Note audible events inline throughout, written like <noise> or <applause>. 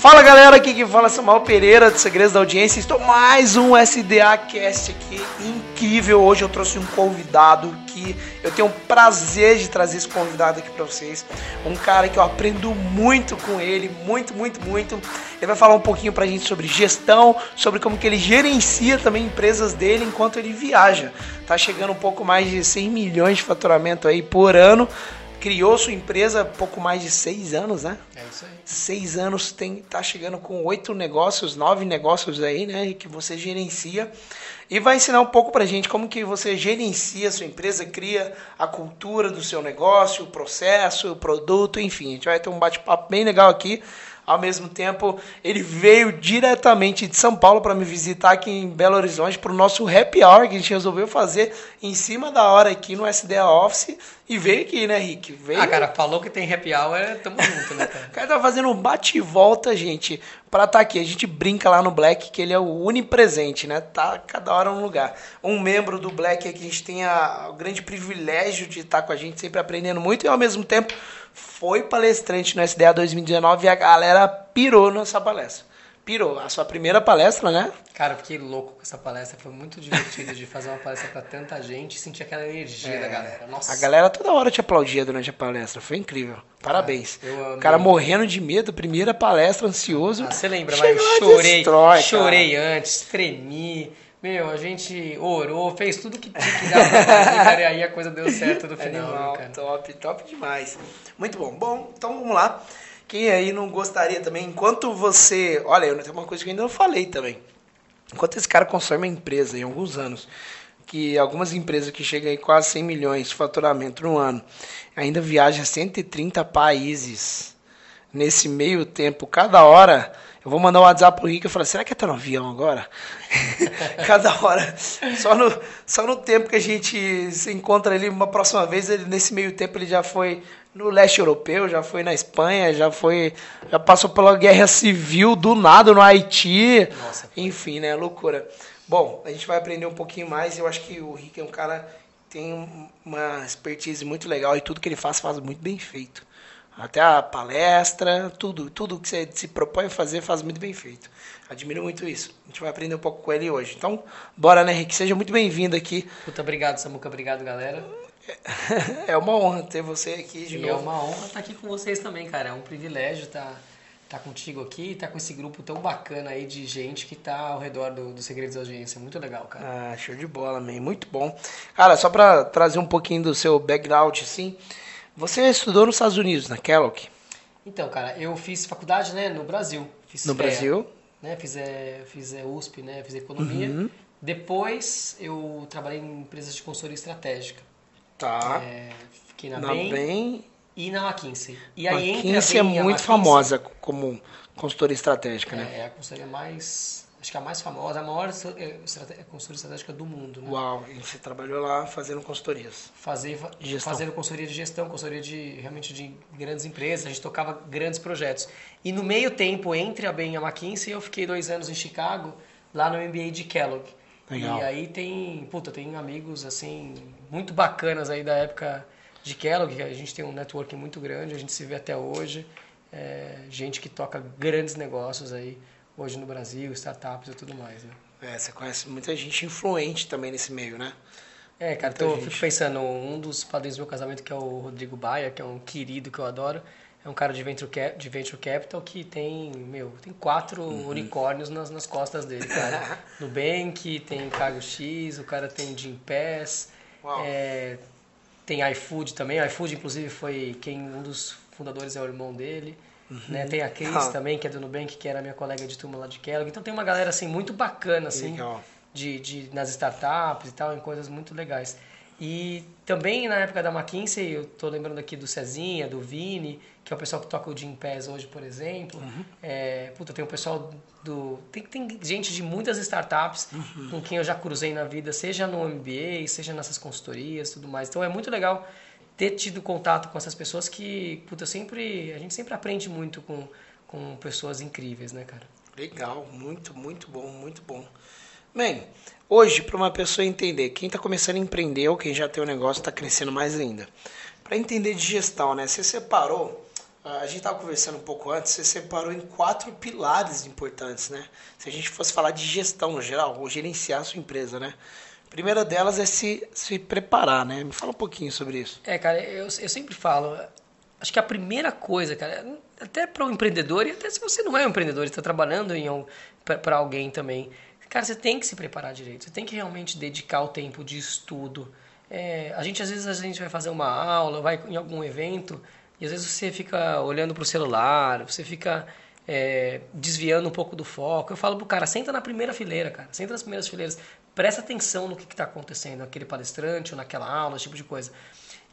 Fala galera, aqui quem fala é Samuel Pereira do Segredos da Audiência. Estou mais um SDA Cast aqui, incrível. Hoje eu trouxe um convidado que eu tenho o prazer de trazer esse convidado aqui para vocês. Um cara que eu aprendo muito com ele, muito, muito, muito. Ele vai falar um pouquinho pra gente sobre gestão, sobre como que ele gerencia também empresas dele enquanto ele viaja. Tá chegando um pouco mais de 100 milhões de faturamento aí por ano criou sua empresa há pouco mais de seis anos, né? É isso aí. Seis anos tem, tá chegando com oito negócios, nove negócios aí, né? Que você gerencia. E vai ensinar um pouco pra gente como que você gerencia a sua empresa, cria a cultura do seu negócio, o processo, o produto, enfim. A gente vai ter um bate-papo bem legal aqui. Ao mesmo tempo, ele veio diretamente de São Paulo para me visitar aqui em Belo Horizonte para o nosso happy hour que a gente resolveu fazer em cima da hora aqui no SDA Office. E veio aqui, né, Rick? Veio... Ah, cara, falou que tem happy hour, tamo junto, né, cara? <laughs> o cara tá fazendo um bate e volta, gente, pra estar tá aqui. A gente brinca lá no Black que ele é o onipresente, né? Tá cada hora num lugar. Um membro do Black é que a gente tem a, o grande privilégio de estar tá com a gente, sempre aprendendo muito e ao mesmo tempo foi palestrante no SDA 2019 e a galera pirou nessa palestra. Pirou. A sua primeira palestra, né? Cara, eu fiquei louco com essa palestra. Foi muito divertido de fazer uma palestra para tanta gente e sentir aquela energia é. da galera. Nossa. A galera toda hora te aplaudia durante a palestra. Foi incrível. Parabéns. o cara morrendo de medo, primeira palestra, ansioso. Ah, você lembra, mas eu chorei. Destrói, chorei cara. antes, tremi meu, a gente orou, fez tudo que tinha que dar pra fazer, cara, e aí a coisa deu certo no final. Animal, cara. Top, top demais. Muito bom. Bom, então vamos lá. Quem aí não gostaria também, enquanto você. Olha, eu tenho uma coisa que eu ainda não falei também. Enquanto esse cara consome uma empresa em alguns anos, que algumas empresas que chegam aí quase 100 milhões de faturamento no ano, ainda viaja a 130 países nesse meio tempo, cada hora eu vou mandar um WhatsApp pro Rick e falar, será que é tá no avião agora? <laughs> Cada hora. Só no, só no tempo que a gente se encontra ali uma próxima vez, ele, nesse meio tempo ele já foi no leste europeu, já foi na Espanha, já foi. Já passou pela guerra civil do nada no Haiti. Nossa, Enfim, né? Loucura. Bom, a gente vai aprender um pouquinho mais. Eu acho que o Rick é um cara que tem uma expertise muito legal e tudo que ele faz, faz muito bem feito. Até a palestra, tudo, tudo que você se propõe a fazer, faz muito bem feito. Admiro muito isso. A gente vai aprender um pouco com ele hoje. Então, bora, né, Henrique? Seja muito bem-vindo aqui. Puta, obrigado, Samuca. Obrigado, galera. É uma honra ter você aqui de e é novo. É uma honra estar aqui com vocês também, cara. É um privilégio estar, estar contigo aqui, estar com esse grupo tão bacana aí de gente que está ao redor do, do Segredos da Audiência. Muito legal, cara. Ah, show de bola, man. Muito bom. Cara, só para trazer um pouquinho do seu background, assim... Você estudou nos Estados Unidos, na Kellogg? Então, cara, eu fiz faculdade né, no Brasil. Fiz no Brasil? Né, fiz, é, fiz é, USP, né, fiz economia. Uhum. Depois eu trabalhei em empresas de consultoria estratégica. Tá. É, fiquei na, na Bain, Bain e na McKinsey. E aí, McKinsey é muito famosa como consultoria estratégica, né? É, é a consultoria mais acho que a mais famosa, a maior é, é consultoria estratégica do mundo. Né? Uau, e você trabalhou lá fazendo consultorias? Fazer, fazendo consultoria de gestão, consultoria de realmente de grandes empresas, a gente tocava grandes projetos. E no meio tempo, entre a Bain e a McKinsey, eu fiquei dois anos em Chicago, lá no MBA de Kellogg. Legal. E aí tem, puta, tem amigos assim, muito bacanas aí da época de Kellogg, a gente tem um networking muito grande, a gente se vê até hoje. É, gente que toca grandes negócios aí hoje no Brasil, startups e tudo mais, né? É, você conhece muita gente influente também nesse meio, né? É, cara, tô, fico pensando, um dos padrinhos do meu casamento, que é o Rodrigo Baia, que é um querido que eu adoro, é um cara de venture, cap, de venture capital que tem, meu, tem quatro uhum. unicórnios nas, nas costas dele, cara. <laughs> Nubank, tem Cargo X, o cara tem Jim Pass, é, tem iFood também. iFood, inclusive, foi quem um dos fundadores é o irmão dele. Uhum. Né? Tem a Cris ah. também, que é do Nubank, que era minha colega de turma lá de Kellogg. Então tem uma galera assim muito bacana assim, de, de, nas startups e tal, em coisas muito legais. E também na época da McKinsey, eu tô lembrando aqui do Cezinha, do Vini, que é o pessoal que toca o Jim Pass hoje, por exemplo. Uhum. É, puta, tem o pessoal do... Tem, tem gente de muitas startups uhum. com quem eu já cruzei na vida, seja no MBA, seja nessas consultorias tudo mais. Então é muito legal ter tido contato com essas pessoas que, puta, sempre, a gente sempre aprende muito com, com pessoas incríveis, né, cara? Legal, muito, muito bom, muito bom. Bem, hoje, para uma pessoa entender, quem está começando a empreender ou quem já tem um negócio está crescendo mais ainda. Para entender de gestão, né? Você separou a gente estava conversando um pouco antes, você separou em quatro pilares importantes, né? Se a gente fosse falar de gestão no geral, ou gerenciar a sua empresa, né? Primeira delas é se, se preparar, né? Me fala um pouquinho sobre isso. É, cara, eu, eu sempre falo, acho que a primeira coisa, cara, até para o empreendedor, e até se você não é um empreendedor, está trabalhando em um, para alguém também, cara, você tem que se preparar direito, você tem que realmente dedicar o tempo de estudo. É, a gente, às vezes, a gente vai fazer uma aula, vai em algum evento, e às vezes você fica olhando para o celular, você fica é, desviando um pouco do foco. Eu falo pro cara, senta na primeira fileira, cara. Senta nas primeiras fileiras. Presta atenção no que está acontecendo, naquele palestrante ou naquela aula, esse tipo de coisa.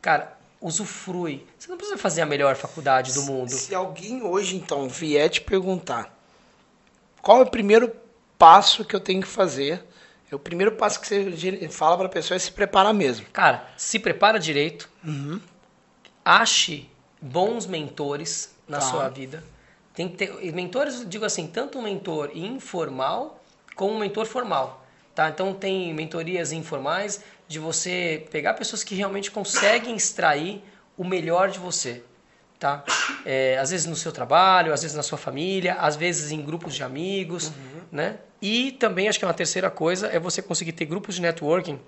Cara, usufrui. Você não precisa fazer a melhor faculdade do mundo. Se alguém hoje, então, vier te perguntar qual é o primeiro passo que eu tenho que fazer, é o primeiro passo que você fala para a pessoa é se preparar mesmo. Cara, se prepara direito. Uhum. Ache bons mentores na tá. sua vida. Tem que ter mentores, digo assim, tanto um mentor informal como um mentor formal, tá? Então tem mentorias informais de você pegar pessoas que realmente conseguem extrair o melhor de você, tá? É, às vezes no seu trabalho, às vezes na sua família, às vezes em grupos de amigos, uhum. né? E também acho que é uma terceira coisa é você conseguir ter grupos de networking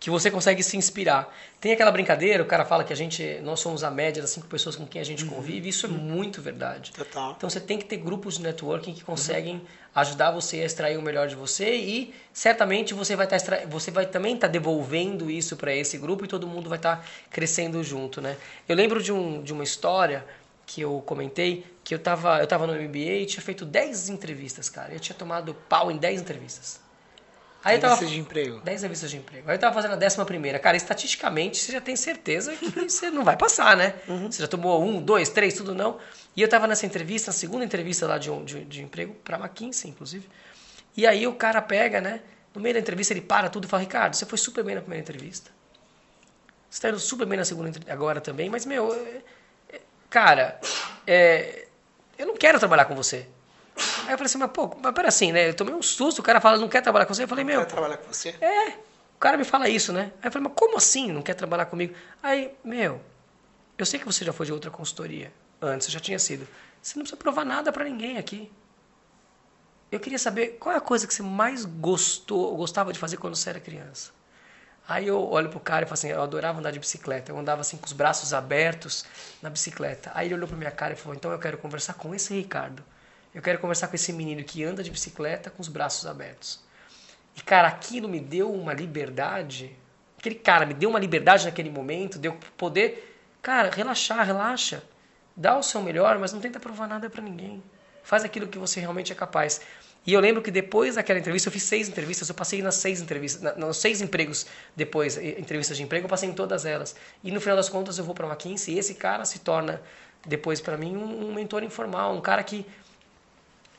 que você consegue se inspirar. Tem aquela brincadeira, o cara fala que a gente, nós somos a média das cinco pessoas com quem a gente uhum. convive, isso é muito verdade. Total. Então você tem que ter grupos de networking que conseguem uhum. ajudar você a extrair o melhor de você e certamente você vai estar tá você vai também estar tá devolvendo isso para esse grupo e todo mundo vai estar tá crescendo junto, né? Eu lembro de, um, de uma história que eu comentei que eu estava eu tava no MBA e tinha feito 10 entrevistas, cara. Eu tinha tomado pau em 10 entrevistas. Aí eu tava, de emprego. 10 revistas de emprego. Aí eu tava fazendo a décima primeira. Cara, estatisticamente você já tem certeza que <laughs> você não vai passar, né? Uhum. Você já tomou um, dois, três, tudo não. E eu tava nessa entrevista, na segunda entrevista lá de, de, de emprego, pra McKinsey, inclusive. E aí o cara pega, né? No meio da entrevista ele para tudo e fala, Ricardo, você foi super bem na primeira entrevista. Você tá indo super bem na segunda agora também, mas, meu, é, é, cara, é, eu não quero trabalhar com você. Aí eu falei assim, mas pô, mas pera assim, né? Eu tomei um susto, o cara fala, não quer trabalhar com você. Eu falei, meu. Não quer trabalhar com você? É. O cara me fala isso, né? Aí eu falei, mas como assim não quer trabalhar comigo? Aí, meu, eu sei que você já foi de outra consultoria antes, já tinha sido. Você não precisa provar nada para ninguém aqui. Eu queria saber qual é a coisa que você mais gostou, gostava de fazer quando você era criança. Aí eu olho pro cara e falo assim, eu adorava andar de bicicleta. Eu andava assim com os braços abertos na bicicleta. Aí ele olhou pra minha cara e falou, então eu quero conversar com esse Ricardo. Eu quero conversar com esse menino que anda de bicicleta com os braços abertos. E, cara, aquilo me deu uma liberdade. Aquele cara me deu uma liberdade naquele momento, deu poder, cara, relaxar, relaxa. Dá o seu melhor, mas não tenta provar nada para ninguém. Faz aquilo que você realmente é capaz. E eu lembro que depois daquela entrevista, eu fiz seis entrevistas, eu passei nas seis entrevistas, nos seis empregos depois, entrevistas de emprego, eu passei em todas elas. E no final das contas eu vou para uma McKinsey e esse cara se torna depois para mim um, um mentor informal, um cara que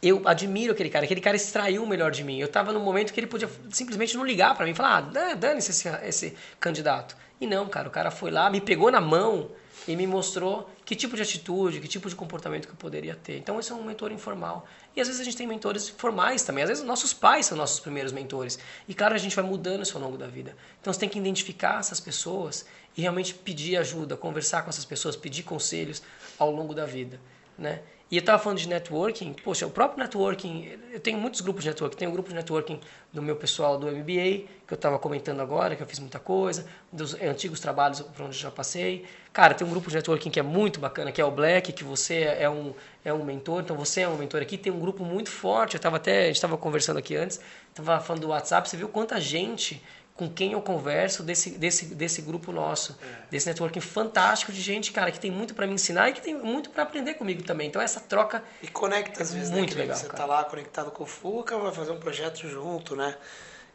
eu admiro aquele cara, aquele cara extraiu o melhor de mim. Eu estava num momento que ele podia simplesmente não ligar para mim, falar, ah, dane-se esse, esse candidato. E não, cara, o cara foi lá, me pegou na mão e me mostrou que tipo de atitude, que tipo de comportamento que eu poderia ter. Então, esse é um mentor informal. E às vezes a gente tem mentores formais também. Às vezes nossos pais são nossos primeiros mentores. E claro, a gente vai mudando isso ao longo da vida. Então, você tem que identificar essas pessoas e realmente pedir ajuda, conversar com essas pessoas, pedir conselhos ao longo da vida, né? E eu estava falando de networking, poxa, o próprio networking, eu tenho muitos grupos de networking, tenho um grupo de networking do meu pessoal do MBA, que eu estava comentando agora, que eu fiz muita coisa, dos antigos trabalhos por onde eu já passei. Cara, tem um grupo de networking que é muito bacana, que é o Black, que você é um, é um mentor, então você é um mentor aqui, tem um grupo muito forte, eu estava até, a gente estava conversando aqui antes, estava falando do WhatsApp, você viu quanta gente com quem eu converso desse, desse, desse grupo nosso, é. desse networking fantástico de gente, cara, que tem muito para me ensinar e que tem muito para aprender comigo também. Então essa troca e conecta às vezes, né, muito né, legal. Você cara. tá lá conectado com o Fuca, vai fazer um projeto junto, né?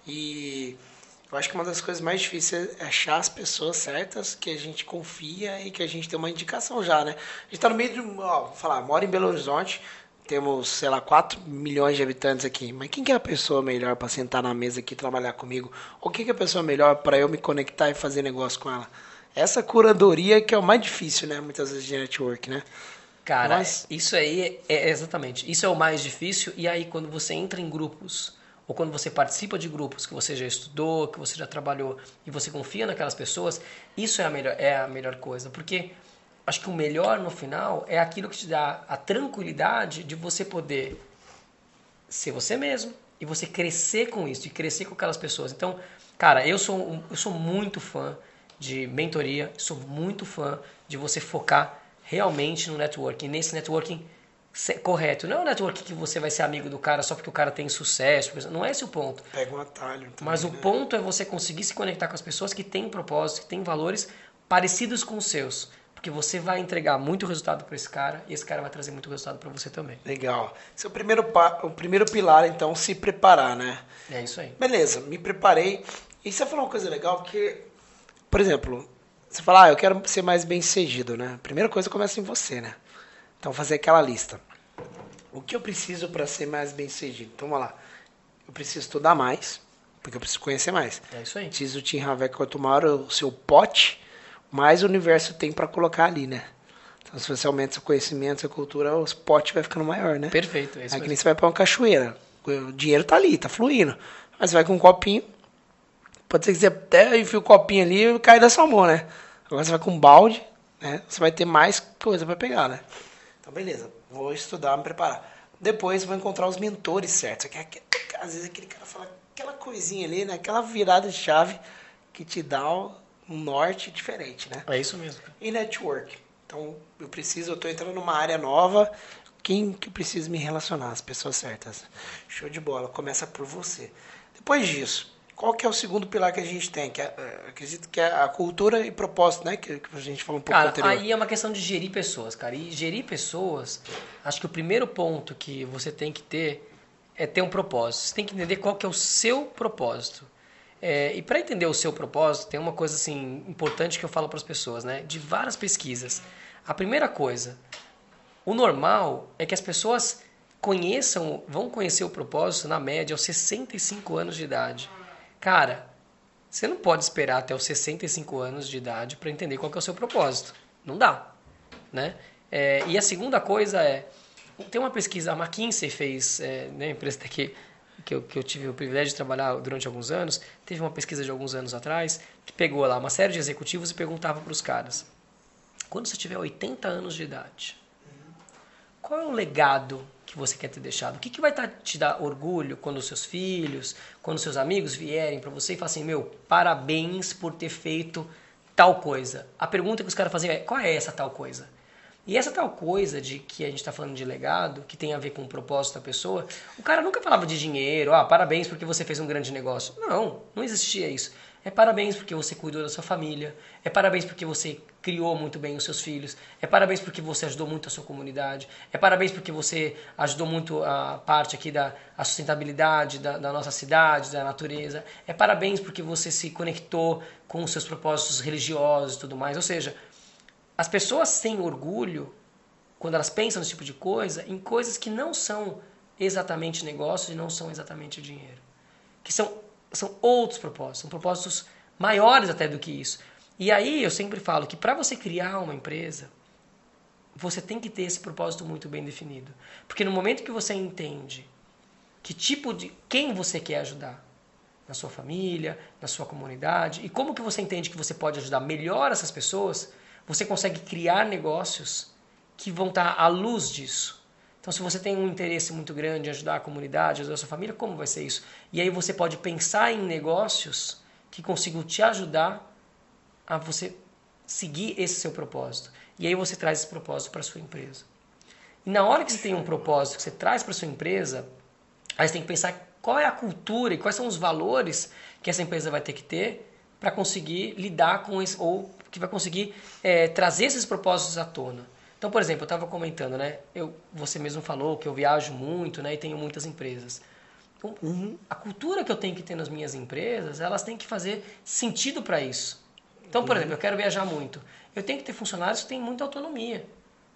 E eu acho que uma das coisas mais difíceis é achar as pessoas certas que a gente confia e que a gente tem uma indicação já, né? A gente tá no meio de, ó, vou falar, mora em Belo Horizonte, temos, sei lá, 4 milhões de habitantes aqui. Mas quem que é a pessoa melhor para sentar na mesa aqui e trabalhar comigo? Ou quem que é a pessoa melhor para eu me conectar e fazer negócio com ela? Essa curadoria que é o mais difícil, né? Muitas vezes de network, né? Cara, Mas... isso aí é, é exatamente. Isso é o mais difícil. E aí, quando você entra em grupos, ou quando você participa de grupos que você já estudou, que você já trabalhou e você confia naquelas pessoas, isso é a melhor, é a melhor coisa. Porque acho que o melhor no final é aquilo que te dá a tranquilidade de você poder ser você mesmo e você crescer com isso, e crescer com aquelas pessoas. Então, cara, eu sou, eu sou muito fã de mentoria, sou muito fã de você focar realmente no networking, nesse networking correto. Não é o networking que você vai ser amigo do cara só porque o cara tem sucesso, não é esse o ponto. Pega um atalho. Também, Mas o né? ponto é você conseguir se conectar com as pessoas que têm propósito, que têm valores parecidos com os seus. Porque você vai entregar muito resultado para esse cara e esse cara vai trazer muito resultado para você também. Legal. Esse é o primeiro, o primeiro pilar, então, se preparar, né? É isso aí. Beleza, me preparei. E você falou uma coisa legal que, por exemplo, você fala, ah, eu quero ser mais bem sucedido, né? A primeira coisa começa em você, né? Então, fazer aquela lista. O que eu preciso para ser mais bem sucedido? Então, vamos lá. Eu preciso estudar mais, porque eu preciso conhecer mais. É isso aí. Diz o Tim Havek, quanto maior o seu pote, mais o universo tem para colocar ali, né? Então, se você aumenta seu conhecimento, sua cultura, o pote vai ficando maior, né? Perfeito. É, é que nem você vai para uma cachoeira. O dinheiro tá ali, tá fluindo. Mas você vai com um copinho, pode ser que você até enfie o copinho ali e cai da sua mão, né? Agora você vai com um balde, né? Você vai ter mais coisa para pegar, né? Então, beleza. Vou estudar, me preparar. Depois vou encontrar os mentores certos. Às vezes aquele cara fala aquela coisinha ali, né? Aquela virada de chave que te dá um norte diferente, né? É isso mesmo. E network. Então, eu preciso, eu estou entrando numa área nova, quem que precisa me relacionar? As pessoas certas. Show de bola. Começa por você. Depois disso, qual que é o segundo pilar que a gente tem? Que é, é acredito que é a cultura e propósito, né? Que, que a gente falou um pouco cara, anterior. Aí é uma questão de gerir pessoas, cara. E gerir pessoas, acho que o primeiro ponto que você tem que ter é ter um propósito. Você tem que entender qual que é o seu propósito. É, e para entender o seu propósito, tem uma coisa assim importante que eu falo para as pessoas, né? De várias pesquisas. A primeira coisa, o normal é que as pessoas conheçam, vão conhecer o propósito na média aos 65 anos de idade. Cara, você não pode esperar até os 65 anos de idade para entender qual é o seu propósito. Não dá, né? É, e a segunda coisa é, tem uma pesquisa, a McKinsey fez, é, né, a empresa <laughs> daqui, que eu, que eu tive o privilégio de trabalhar durante alguns anos, teve uma pesquisa de alguns anos atrás, que pegou lá uma série de executivos e perguntava para os caras: quando você tiver 80 anos de idade, qual é o legado que você quer ter deixado? O que, que vai tá, te dar orgulho quando os seus filhos, quando os seus amigos vierem para você e falar assim: meu, parabéns por ter feito tal coisa? A pergunta que os caras fazem é: qual é essa tal coisa? E essa tal coisa de que a gente está falando de legado, que tem a ver com o propósito da pessoa, o cara nunca falava de dinheiro, ah, parabéns porque você fez um grande negócio. Não, não existia isso. É parabéns porque você cuidou da sua família, é parabéns porque você criou muito bem os seus filhos, é parabéns porque você ajudou muito a sua comunidade, é parabéns porque você ajudou muito a parte aqui da sustentabilidade da, da nossa cidade, da natureza, é parabéns porque você se conectou com os seus propósitos religiosos e tudo mais. Ou seja, as pessoas têm orgulho, quando elas pensam nesse tipo de coisa, em coisas que não são exatamente negócios e não são exatamente dinheiro. Que são, são outros propósitos, são propósitos maiores até do que isso. E aí eu sempre falo que para você criar uma empresa, você tem que ter esse propósito muito bem definido. Porque no momento que você entende que tipo de quem você quer ajudar, na sua família, na sua comunidade, e como que você entende que você pode ajudar melhor essas pessoas, você consegue criar negócios que vão estar à luz disso. Então, se você tem um interesse muito grande em ajudar a comunidade, ajudar a sua família, como vai ser isso? E aí você pode pensar em negócios que consigam te ajudar a você seguir esse seu propósito. E aí você traz esse propósito para a sua empresa. E na hora que você tem um propósito que você traz para a sua empresa, aí você tem que pensar qual é a cultura e quais são os valores que essa empresa vai ter que ter para conseguir lidar com isso, ou que vai conseguir é, trazer esses propósitos à tona. Então, por exemplo, eu estava comentando, né? Eu, você mesmo falou que eu viajo muito, né? E tenho muitas empresas. Então, uhum. a cultura que eu tenho que ter nas minhas empresas, elas têm que fazer sentido para isso. Então, por uhum. exemplo, eu quero viajar muito. Eu tenho que ter funcionários que têm muita autonomia.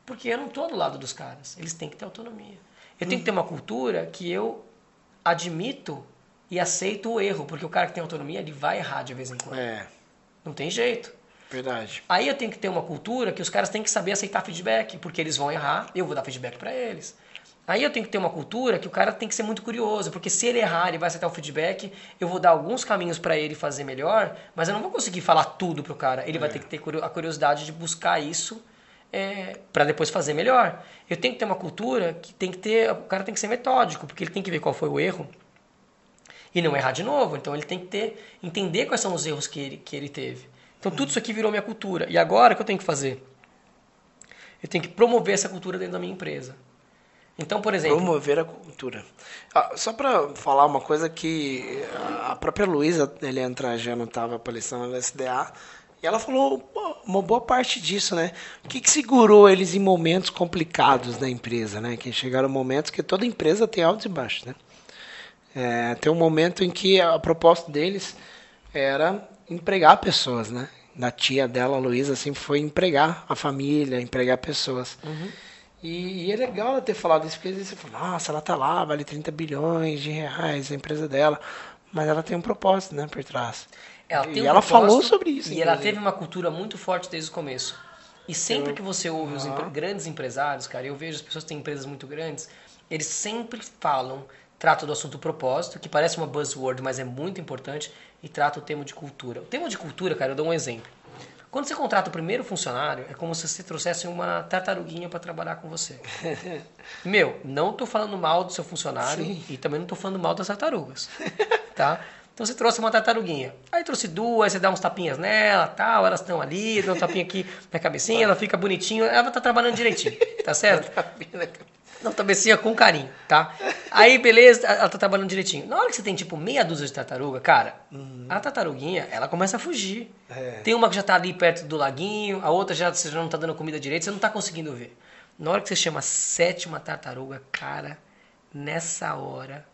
Porque eu não estou do lado dos caras. Eles têm que ter autonomia. Eu tenho que ter uma cultura que eu admito e aceito o erro. Porque o cara que tem autonomia, ele vai errar de vez em quando. É. Não tem jeito. Verdade. Aí eu tenho que ter uma cultura que os caras têm que saber aceitar feedback, porque eles vão errar, eu vou dar feedback para eles. Aí eu tenho que ter uma cultura que o cara tem que ser muito curioso, porque se ele errar, ele vai aceitar o feedback, eu vou dar alguns caminhos para ele fazer melhor, mas eu não vou conseguir falar tudo pro cara. Ele é. vai ter que ter a curiosidade de buscar isso é, para depois fazer melhor. Eu tenho que ter uma cultura que tem que ter, o cara tem que ser metódico, porque ele tem que ver qual foi o erro e não errar de novo. Então ele tem que ter, entender quais são os erros que ele, que ele teve. Então tudo isso aqui virou minha cultura. E agora o que eu tenho que fazer? Eu tenho que promover essa cultura dentro da minha empresa. Então, por exemplo. Promover a cultura. Ah, só para falar uma coisa que a própria Luísa já não estava palestrando na SDA, e ela falou uma boa parte disso, né? O que, que segurou eles em momentos complicados da empresa, né? Que chegaram momentos que toda empresa tem altos e baixos, né? É, tem um momento em que a proposta deles era empregar pessoas, né? Da tia dela, a Luísa, assim, foi empregar a família, empregar pessoas. Uhum. E, e, é legal ela ter falado isso, porque às vezes você fala, nossa, ela tá lá, vale 30 bilhões de reais, a empresa dela. Mas ela tem um propósito, né, por trás. Ela e um ela falou sobre isso. E inclusive. ela teve uma cultura muito forte desde o começo. E sempre eu... que você ouve os empre... grandes empresários, cara, eu vejo as pessoas que têm empresas muito grandes, eles sempre falam, tratam do assunto propósito, que parece uma buzzword, mas é muito importante, e trata o tema de cultura. O tema de cultura, cara, eu dou um exemplo. Quando você contrata o primeiro funcionário, é como se você trouxesse uma tartaruguinha para trabalhar com você. <laughs> Meu, não estou falando mal do seu funcionário Sim. e também não estou falando mal das tartarugas, tá? Então você trouxe uma tartaruguinha. Aí trouxe duas, você dá uns tapinhas nela, tal, elas estão ali, dá um tapinha aqui na cabecinha, ela fica bonitinha, ela tá trabalhando direitinho, tá certo? <laughs> Não, cabecinha com carinho, tá? Aí, beleza, ela tá trabalhando direitinho. Na hora que você tem, tipo, meia dúzia de tartaruga, cara, uhum. a tartaruguinha, ela começa a fugir. É. Tem uma que já tá ali perto do laguinho, a outra já, você já não tá dando comida direito, você não tá conseguindo ver. Na hora que você chama a sétima tartaruga, cara, nessa hora,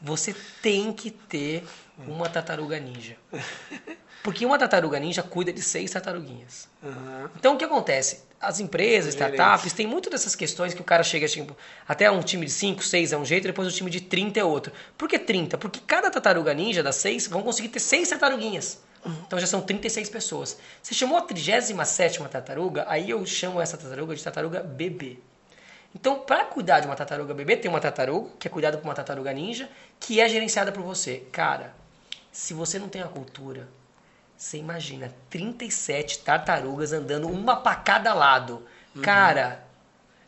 você tem que ter uma tartaruga ninja. <laughs> Porque uma tartaruga ninja cuida de seis tartaruguinhas. Uhum. Então o que acontece? As empresas, startups, tem muito dessas questões que o cara chega, tipo, até um time de 5, 6 é um jeito, depois o time de 30 é outro. Por que 30? Porque cada tartaruga ninja das seis vão conseguir ter seis tartaruguinhas. Então já são 36 pessoas. Você chamou a 37 tartaruga, aí eu chamo essa tartaruga de tartaruga bebê. Então, para cuidar de uma tartaruga bebê, tem uma tartaruga, que é cuidada por uma tartaruga ninja, que é gerenciada por você. Cara, se você não tem a cultura, você imagina 37 tartarugas andando uma para cada lado. Uhum. Cara,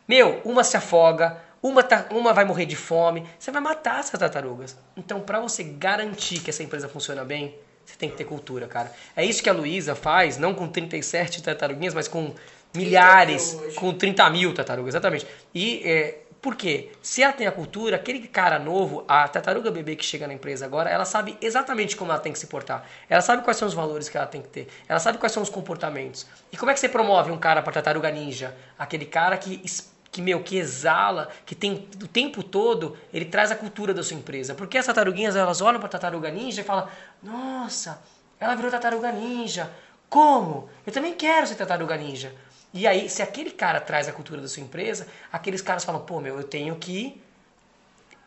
meu, uma se afoga, uma, tá, uma vai morrer de fome, você vai matar essas tartarugas. Então, para você garantir que essa empresa funciona bem, você tem que ter cultura, cara. É isso que a Luísa faz, não com 37 tartaruguinhas, mas com milhares, com 30 mil tartarugas, exatamente. E é, por quê? Se ela tem a cultura, aquele cara novo, a tartaruga bebê que chega na empresa agora, ela sabe exatamente como ela tem que se portar. Ela sabe quais são os valores que ela tem que ter. Ela sabe quais são os comportamentos. E como é que você promove um cara para tartaruga ninja? Aquele cara que que meu que exala, que tem o tempo todo, ele traz a cultura da sua empresa. Porque as tartaruguinhas, elas olham para tartaruga ninja e falam: "Nossa, ela virou tartaruga ninja. Como? Eu também quero ser tartaruga ninja." E aí, se aquele cara traz a cultura da sua empresa, aqueles caras falam, pô, meu, eu tenho que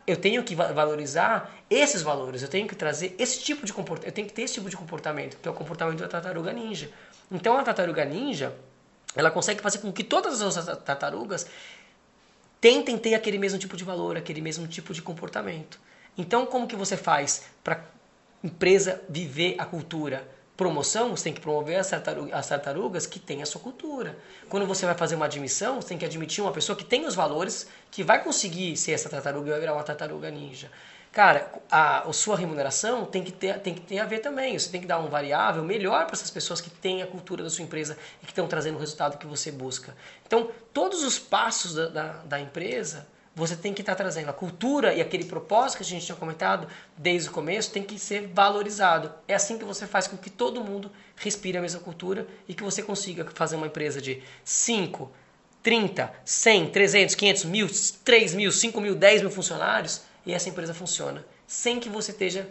eu tenho que valorizar esses valores, eu tenho que trazer esse tipo de comportamento, eu tenho que ter esse tipo de comportamento, que é o comportamento da tartaruga ninja. Então a tartaruga ninja, ela consegue fazer com que todas as outras tartarugas tentem ter aquele mesmo tipo de valor, aquele mesmo tipo de comportamento. Então como que você faz para empresa viver a cultura? Promoção, você tem que promover as, tartarugas, as tartarugas que têm a sua cultura. Quando você vai fazer uma admissão, você tem que admitir uma pessoa que tem os valores, que vai conseguir ser essa tartaruga e vai virar uma tartaruga ninja. Cara, a, a sua remuneração tem que, ter, tem que ter a ver também. Você tem que dar um variável melhor para essas pessoas que têm a cultura da sua empresa e que estão trazendo o resultado que você busca. Então, todos os passos da, da, da empresa você tem que estar tá trazendo a cultura e aquele propósito que a gente tinha comentado desde o começo tem que ser valorizado. É assim que você faz com que todo mundo respire a mesma cultura e que você consiga fazer uma empresa de 5, 30, 100, 300, 500, mil, 3 mil, 5 mil, 10 mil funcionários e essa empresa funciona sem que você esteja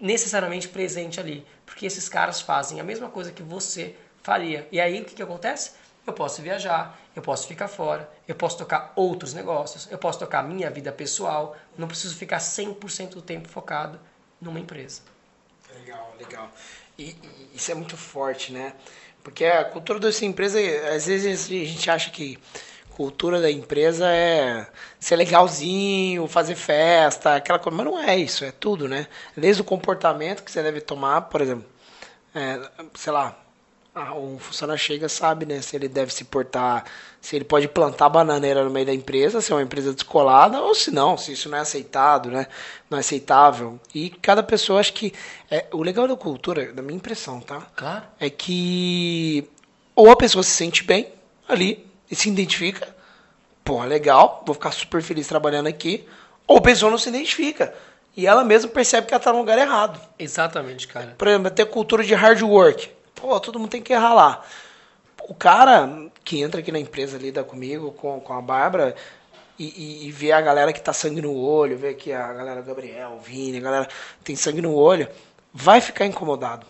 necessariamente presente ali, porque esses caras fazem a mesma coisa que você faria. E aí o que, que acontece? Eu posso viajar, eu posso ficar fora, eu posso tocar outros negócios, eu posso tocar minha vida pessoal, não preciso ficar 100% do tempo focado numa empresa. Legal, legal. E, e, isso é muito forte, né? Porque a cultura dessa empresa, às vezes a gente acha que cultura da empresa é ser legalzinho, fazer festa, aquela coisa, mas não é isso, é tudo, né? Desde o comportamento que você deve tomar, por exemplo, é, sei lá, um funcionário chega sabe, né, se ele deve se portar, se ele pode plantar bananeira no meio da empresa, se é uma empresa descolada, ou se não, se isso não é aceitado, né, não é aceitável. E cada pessoa, acho que, é, o legal da cultura, da minha impressão, tá? Claro. É que ou a pessoa se sente bem ali e se identifica, pô, legal, vou ficar super feliz trabalhando aqui, ou a pessoa não se identifica. E ela mesma percebe que ela está no lugar errado. Exatamente, cara. Por exemplo, ter cultura de hard work. Pô, todo mundo tem que errar lá. O cara que entra aqui na empresa, lida comigo, com, com a Bárbara, e, e, e vê a galera que tá sangue no olho, vê que a galera Gabriel, Vini, a galera tem sangue no olho, vai ficar incomodado.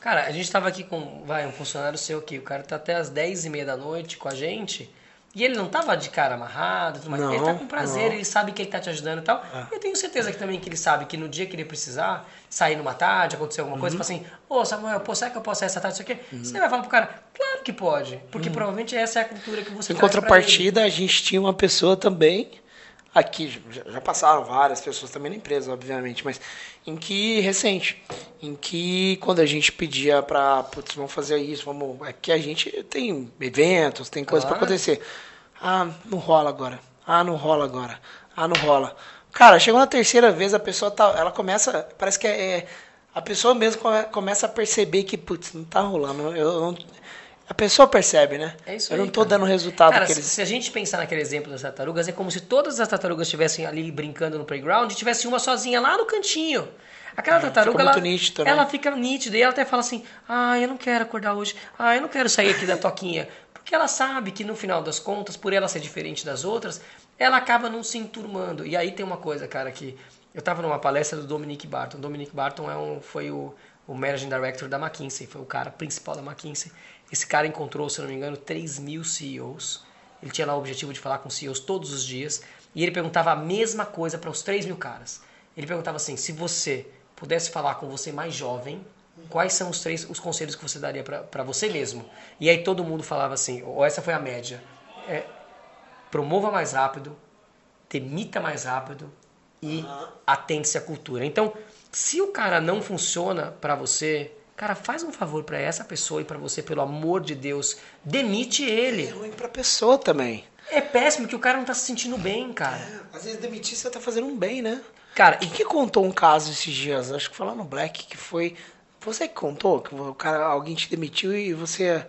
Cara, a gente tava aqui com vai, um funcionário seu aqui, o cara tá até as 10 e meia da noite com a gente. E ele não tava de cara amarrado, mais. Não, ele tá com prazer, não. ele sabe que ele tá te ajudando e tal. É. Eu tenho certeza que também que ele sabe que no dia que ele precisar, sair numa tarde, acontecer alguma coisa, Uhum. fala assim, ô Samuel, pô, será que eu posso essa tarde, isso aqui? Você vai falar pro cara, claro que pode. Porque provavelmente essa é a cultura que você Uhum. Em contrapartida, a gente tinha uma pessoa também, aqui, já, passaram várias pessoas também na empresa, obviamente, mas em que, recente, em que quando a gente pedia pra, putz, vamos fazer isso, vamos, é que a gente tem eventos, tem coisa pra Claro. acontecer. Ah, não rola agora. Ah, não rola agora. Ah, não rola. Cara, chegou na terceira vez, a pessoa tá, ela começa, parece que é, é- a pessoa mesmo come- começa a perceber que, putz, não tá rolando. Eu, não- a pessoa percebe, né? É isso Eu aí, não tô cara. dando resultado Cara, eles... se a gente pensar naquele exemplo das tartarugas, é como se todas as tartarugas estivessem ali brincando no playground e tivesse uma sozinha lá no cantinho. Aquela tartaruga, fica muito ela, nítido, né? ela fica nítida e ela até fala assim: Ah, eu não quero acordar hoje. Ah, eu não quero sair aqui da toquinha. Porque ela sabe que no final das contas, por ela ser diferente das outras, ela acaba não se enturmando. E aí tem uma coisa, cara, que eu tava numa palestra do Dominic Barton. Dominic Barton é um, foi o, o Managing Director da McKinsey, foi o cara principal da McKinsey. Esse cara encontrou, se não me engano, 3 mil CEOs. Ele tinha lá o objetivo de falar com CEOs todos os dias. E ele perguntava a mesma coisa para os 3 mil caras. Ele perguntava assim: se você pudesse falar com você mais jovem, quais são os três os conselhos que você daria para você mesmo? E aí todo mundo falava assim: ou essa foi a média. É, promova mais rápido, demita mais rápido e atente-se à cultura. Então, se o cara não funciona para você, cara, faz um favor para essa pessoa e para você, pelo amor de Deus, demite É ele. ruim pra pessoa também. É péssimo que o cara não tá se sentindo bem, cara. Às vezes demitir você tá fazendo um bem, né? Cara, E que contou um caso esses dias, acho que foi lá no Black, que foi. Você que contou que o cara, alguém te demitiu e você.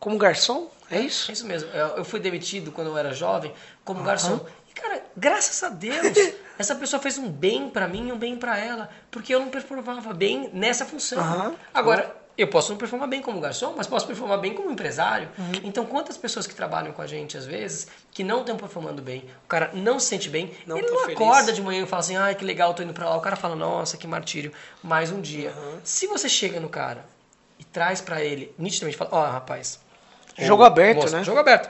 Como garçom? É isso? É isso mesmo. Eu eu fui demitido quando eu era jovem como garçom. Cara, graças a Deus, <laughs> essa pessoa fez um bem pra mim e um bem pra ela. Porque eu não performava bem nessa função. Aham. Agora, eu posso não performar bem como garçom, mas posso performar bem como empresário. Uhum. Então, quantas pessoas que trabalham com a gente, às vezes, que não estão performando bem, o cara não se sente bem, Não ele não feliz. acorda de manhã e fala assim, ai, que legal, tô indo pra lá. O cara fala, nossa, que martírio, mais um dia. Uhum. Se você chega no cara e traz pra ele, nitidamente, fala, ó, rapaz, Jogo aberto, né? Jogo aberto.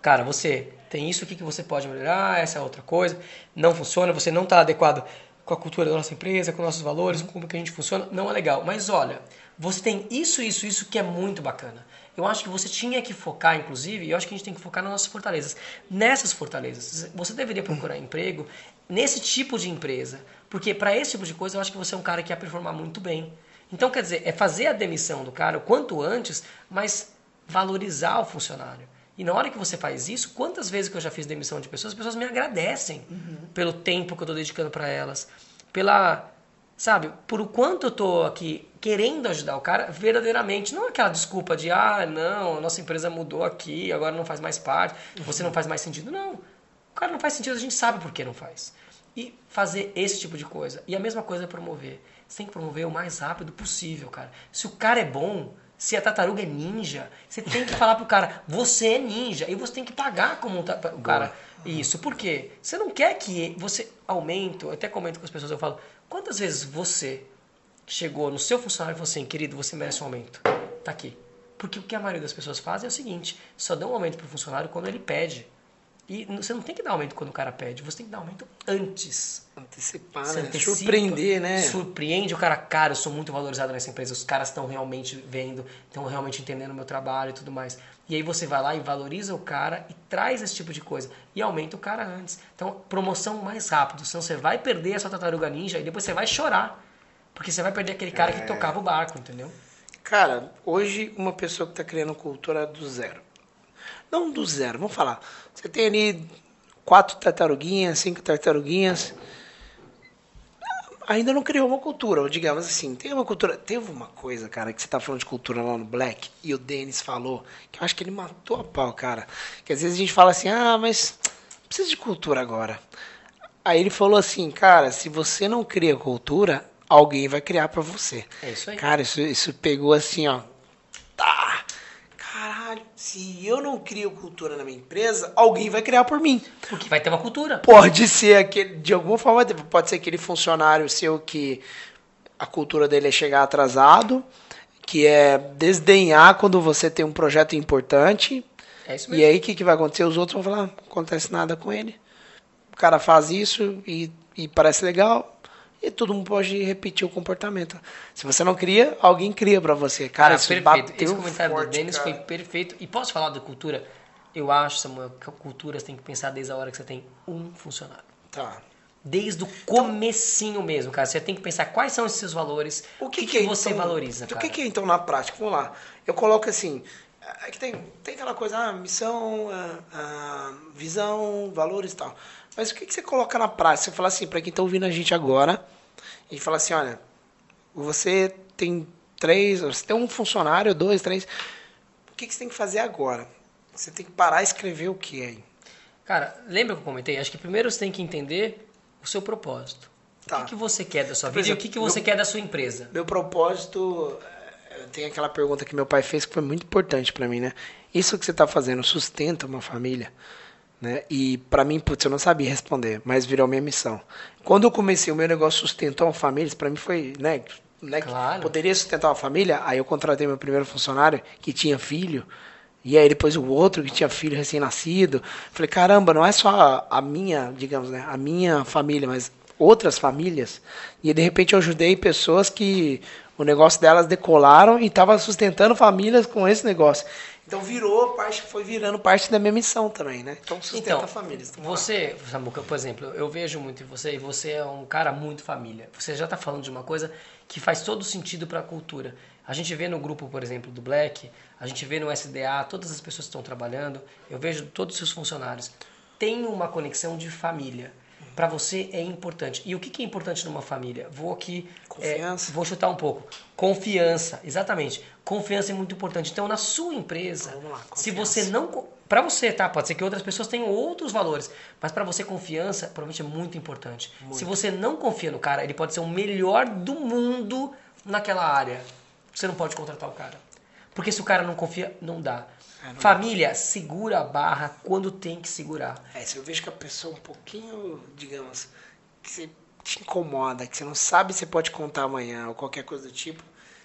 Cara, você tem isso aqui que você pode melhorar, essa é outra coisa, não funciona, você não está adequado com a cultura da nossa empresa, com nossos valores, com como que a gente funciona, não é legal. Mas olha, você tem isso, isso, isso que é muito bacana. Eu acho que você tinha que focar, inclusive, e eu acho que a gente tem que focar nas nossas fortalezas. Nessas fortalezas, você deveria procurar emprego nesse tipo de empresa, porque para esse tipo de coisa eu acho que você é um cara que ia performar muito bem. Então, quer dizer, é fazer a demissão do cara o quanto antes, mas valorizar o funcionário. E na hora que você faz isso, quantas vezes que eu já fiz demissão de pessoas, as pessoas me agradecem pelo tempo que eu estou dedicando para elas, pela, sabe, por o quanto eu estou aqui querendo ajudar o cara verdadeiramente, não aquela desculpa de ah, não, a nossa empresa mudou aqui, agora não faz mais parte, você não faz mais sentido, não. O cara não faz sentido, a gente sabe por que não faz. E fazer esse tipo de coisa. E a mesma coisa é promover. Você tem que promover o mais rápido possível, cara. Se o cara é bom, se a tartaruga é ninja, você tem que falar pro cara, você é ninja. E você tem que pagar como um o cara. Isso. Por quê? Você não quer que você aumente, eu até comento com as pessoas, eu falo, quantas vezes você chegou no seu funcionário e falou assim, querido, você merece um aumento. Tá aqui. Porque o que a maioria das pessoas faz é o seguinte, só dá um aumento pro funcionário quando ele pede. E você não tem que dar aumento quando o cara pede, você tem que dar aumento antes. Antecipar, né? antecipa, Surpreender, né? Surpreende o cara, cara, eu sou muito valorizado nessa empresa, os caras estão realmente vendo, estão realmente entendendo o meu trabalho e tudo mais. E aí você vai lá e valoriza o cara e traz esse tipo de coisa. E aumenta o cara antes. Então, promoção mais rápido, senão você vai perder a sua tartaruga ninja e depois você vai chorar. Porque você vai perder aquele cara É. que tocava o barco, entendeu? Cara, hoje uma pessoa que está criando cultura do zero. Não do zero, vamos falar. Você tem ali quatro tartaruguinhas, cinco tartaruguinhas. Ainda não criou uma cultura, ou digamos assim, tem uma cultura. Teve uma coisa, cara, que você tá falando de cultura lá no Black, e o Denis falou, que eu acho que ele matou a pau, cara. Que às vezes a gente fala assim, ah, mas precisa de cultura agora. Aí ele falou assim, cara, se você não cria cultura, alguém vai criar para você. É isso aí. Cara, isso, isso pegou assim, ó. Caralho, se eu não crio cultura na minha empresa, alguém vai criar por mim. Porque vai ter uma cultura. Pode ser aquele, de alguma forma, pode ser aquele funcionário seu que a cultura dele é chegar atrasado, que é desdenhar quando você tem um projeto importante. É isso mesmo. E aí o que, que vai acontecer? Os outros vão falar, não acontece nada com ele. O cara faz isso e, e parece legal, e todo mundo pode repetir o comportamento. Se você não cria, alguém cria para você. Cara, cara perfeito. Esse comentário forte, do Denis foi perfeito. E posso falar da cultura? Eu acho, Samuel, que a cultura você tem que pensar desde a hora que você tem um funcionário. Tá. Desde o comecinho mesmo, cara. Você tem que pensar quais são esses seus valores, o que, que, que, que você então, valoriza, cara. O que, que é então na prática? Vamos lá. Eu coloco assim, é que tem, tem aquela coisa, ah, missão, ah, ah, visão, valores e tal. Mas o que, que você coloca na prática? Você fala assim, para quem está ouvindo a gente agora, e fala assim, olha, você tem três, você tem um funcionário, dois, três. O que, que você tem que fazer agora? Você tem que parar e escrever o que aí? Cara, lembra que eu comentei? Acho que primeiro você tem que entender o seu propósito. Tá. O que, que você quer da sua vida exemplo, e o que, que você meu, quer da sua empresa? Meu propósito eh, tem aquela pergunta que meu pai fez que foi muito importante para mim, né? Isso que você está fazendo sustenta uma família? Né? E para mim, putz, eu não sabia responder, mas virou minha missão. Quando eu comecei o meu negócio sustentou uma família, para mim foi, né, né claro. poderia sustentar uma família, aí eu contratei meu primeiro funcionário que tinha filho, e aí depois o outro que tinha filho recém-nascido. Falei, caramba, não é só a, minha, digamos, né, a minha família, mas outras famílias. E de repente eu ajudei pessoas que o negócio delas decolaram e estava sustentando famílias com esse negócio. Então virou parte, foi virando parte da minha missão também, né? Então sustenta então, a família. Você, Samuca, por exemplo, eu vejo muito em você e você é um cara muito família. Você já está falando de uma coisa que faz todo sentido para a cultura. A gente vê no grupo, por exemplo, do Black, a gente vê no SDA, todas as pessoas que estão trabalhando, eu vejo todos os seus funcionários. Tem uma conexão de família para você é importante. E o que, que é importante numa família? Vou aqui. Confiança. É, vou chutar um pouco. Confiança, exatamente. Confiança é muito importante. Então, na sua empresa, lá, se você não. Para você, tá? Pode ser que outras pessoas tenham outros valores. Mas para você, confiança provavelmente é muito importante. Muito. Se você não confia no cara, ele pode ser o melhor do mundo naquela área. Você não pode contratar o cara. Porque se o cara não confia, não dá. É, Família, segura a barra quando tem que segurar. É, se eu vejo que a pessoa é um pouquinho, digamos, que você te incomoda, que você não sabe se pode contar amanhã ou qualquer coisa do tipo,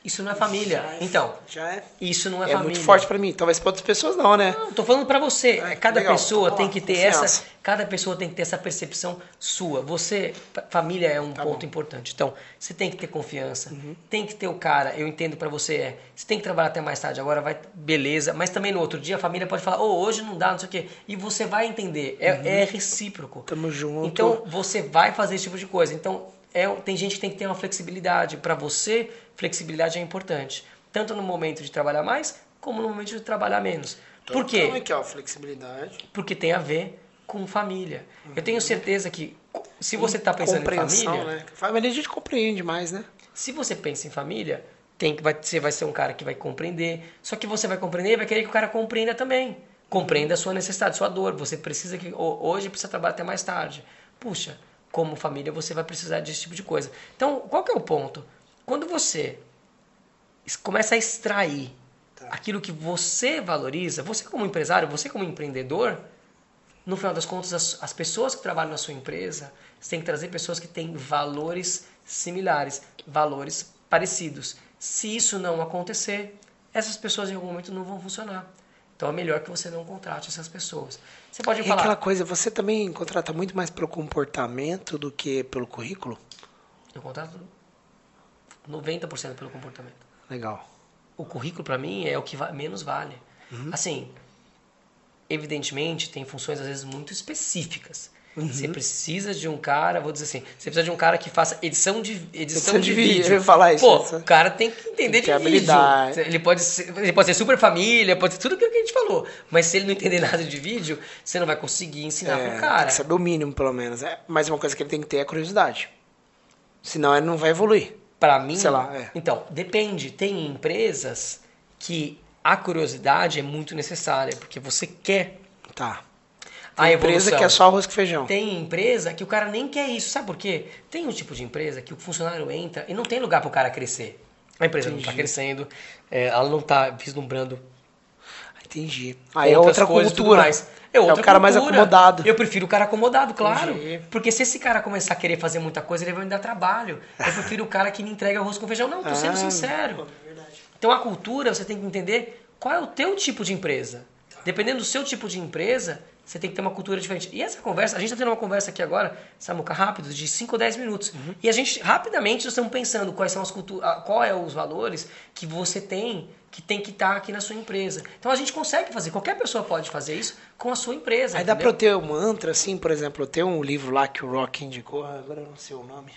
isso não é família. É, então, já é. Isso não é, é família. É muito forte para mim. Talvez para outras pessoas não, né? Não, tô falando para você. É, cada legal. pessoa tem que ter confiança. essa, cada pessoa tem que ter essa percepção sua. Você, família é um tá ponto bom. importante. Então, você tem que ter confiança. Uhum. Tem que ter o cara. Eu entendo para você é, você tem que trabalhar até mais tarde. Agora vai, beleza. Mas também no outro dia a família pode falar, oh, hoje não dá, não sei o quê. E você vai entender. É, uhum. é recíproco. Tamo junto. Então, você vai fazer esse tipo de coisa. Então, é, tem gente que tem que ter uma flexibilidade. Para você, flexibilidade é importante tanto no momento de trabalhar mais, como no momento de trabalhar menos. Então, Por quê? Como é que é a flexibilidade? Porque tem a ver com família. Uhum. Eu tenho certeza que se você está pensando em família... Né? Família a gente compreende mais, né? Se você pensa em família, tem que vai, você vai ser um cara que vai compreender. Só que você vai compreender e vai querer que o cara compreenda também. Compreenda a sua necessidade, sua dor. Você precisa que hoje precisa trabalhar até mais tarde. Puxa, como família você vai precisar desse tipo de coisa. Então, qual que é o ponto? Quando você começa a extrair tá. aquilo que você valoriza, você como empresário, você como empreendedor, no final das contas, as, as pessoas que trabalham na sua empresa, você tem que trazer pessoas que têm valores similares, valores parecidos. Se isso não acontecer, essas pessoas em algum momento não vão funcionar. Então é melhor que você não contrate essas pessoas. Você pode e falar. aquela coisa, você também contrata muito mais pelo comportamento do que pelo currículo? Eu contrato 90% pelo comportamento. Legal. O currículo, para mim, é o que menos vale. Uhum. Assim, evidentemente, tem funções, às vezes, muito específicas. Uhum. Você precisa de um cara, vou dizer assim, você precisa de um cara que faça edição de, edição, edição de, de vídeo. Ia falar isso. Pô, o cara tem que entender tem de que vídeo. habilidade. Ele pode, ser, ele pode ser super família, pode ser tudo aquilo que a gente falou. Mas se ele não entender <laughs> nada de vídeo, você não vai conseguir ensinar É, pro cara. Tem que saber o mínimo, pelo menos. É, mas uma coisa que ele tem que ter é curiosidade. Senão ele não vai evoluir. Pra mim, Sei lá, é. então, depende. Tem empresas que a curiosidade é muito necessária, porque você quer Tá. A empresa evolução. que é só arroz com feijão. Tem empresa que o cara nem quer isso, sabe por quê? Tem um tipo de empresa que o funcionário entra e não tem lugar para o cara crescer. A empresa não está Entendi. crescendo, é, ela não está vislumbrando Entendi. Aí é outra coisas cultura. mais. É, outra o cara mais cultura. acomodado. Eu prefiro o cara acomodado, claro. Entendi. Porque se esse cara começar a querer fazer muita coisa, ele vai me dar trabalho. Eu prefiro o cara que me entrega arroz com feijão. Não, tô sendo Ah, sincero. Então a cultura, você tem que entender qual é o teu tipo de empresa. Dependendo do seu tipo de empresa, você tem que ter uma cultura diferente. E essa conversa, a gente está tendo uma conversa aqui agora, Samuca, rápido, de 5 ou 10 minutos. Uhum. E a gente, rapidamente, nós estamos pensando quais são as culturas, qual é os valores que você tem, que tem que estar aqui na sua empresa. Então a gente consegue fazer, qualquer pessoa pode fazer isso com a sua empresa. Aí dá pra entendeu? eu ter um mantra, assim, por exemplo, eu tenho um livro lá que o Rock indicou, agora eu não sei o nome.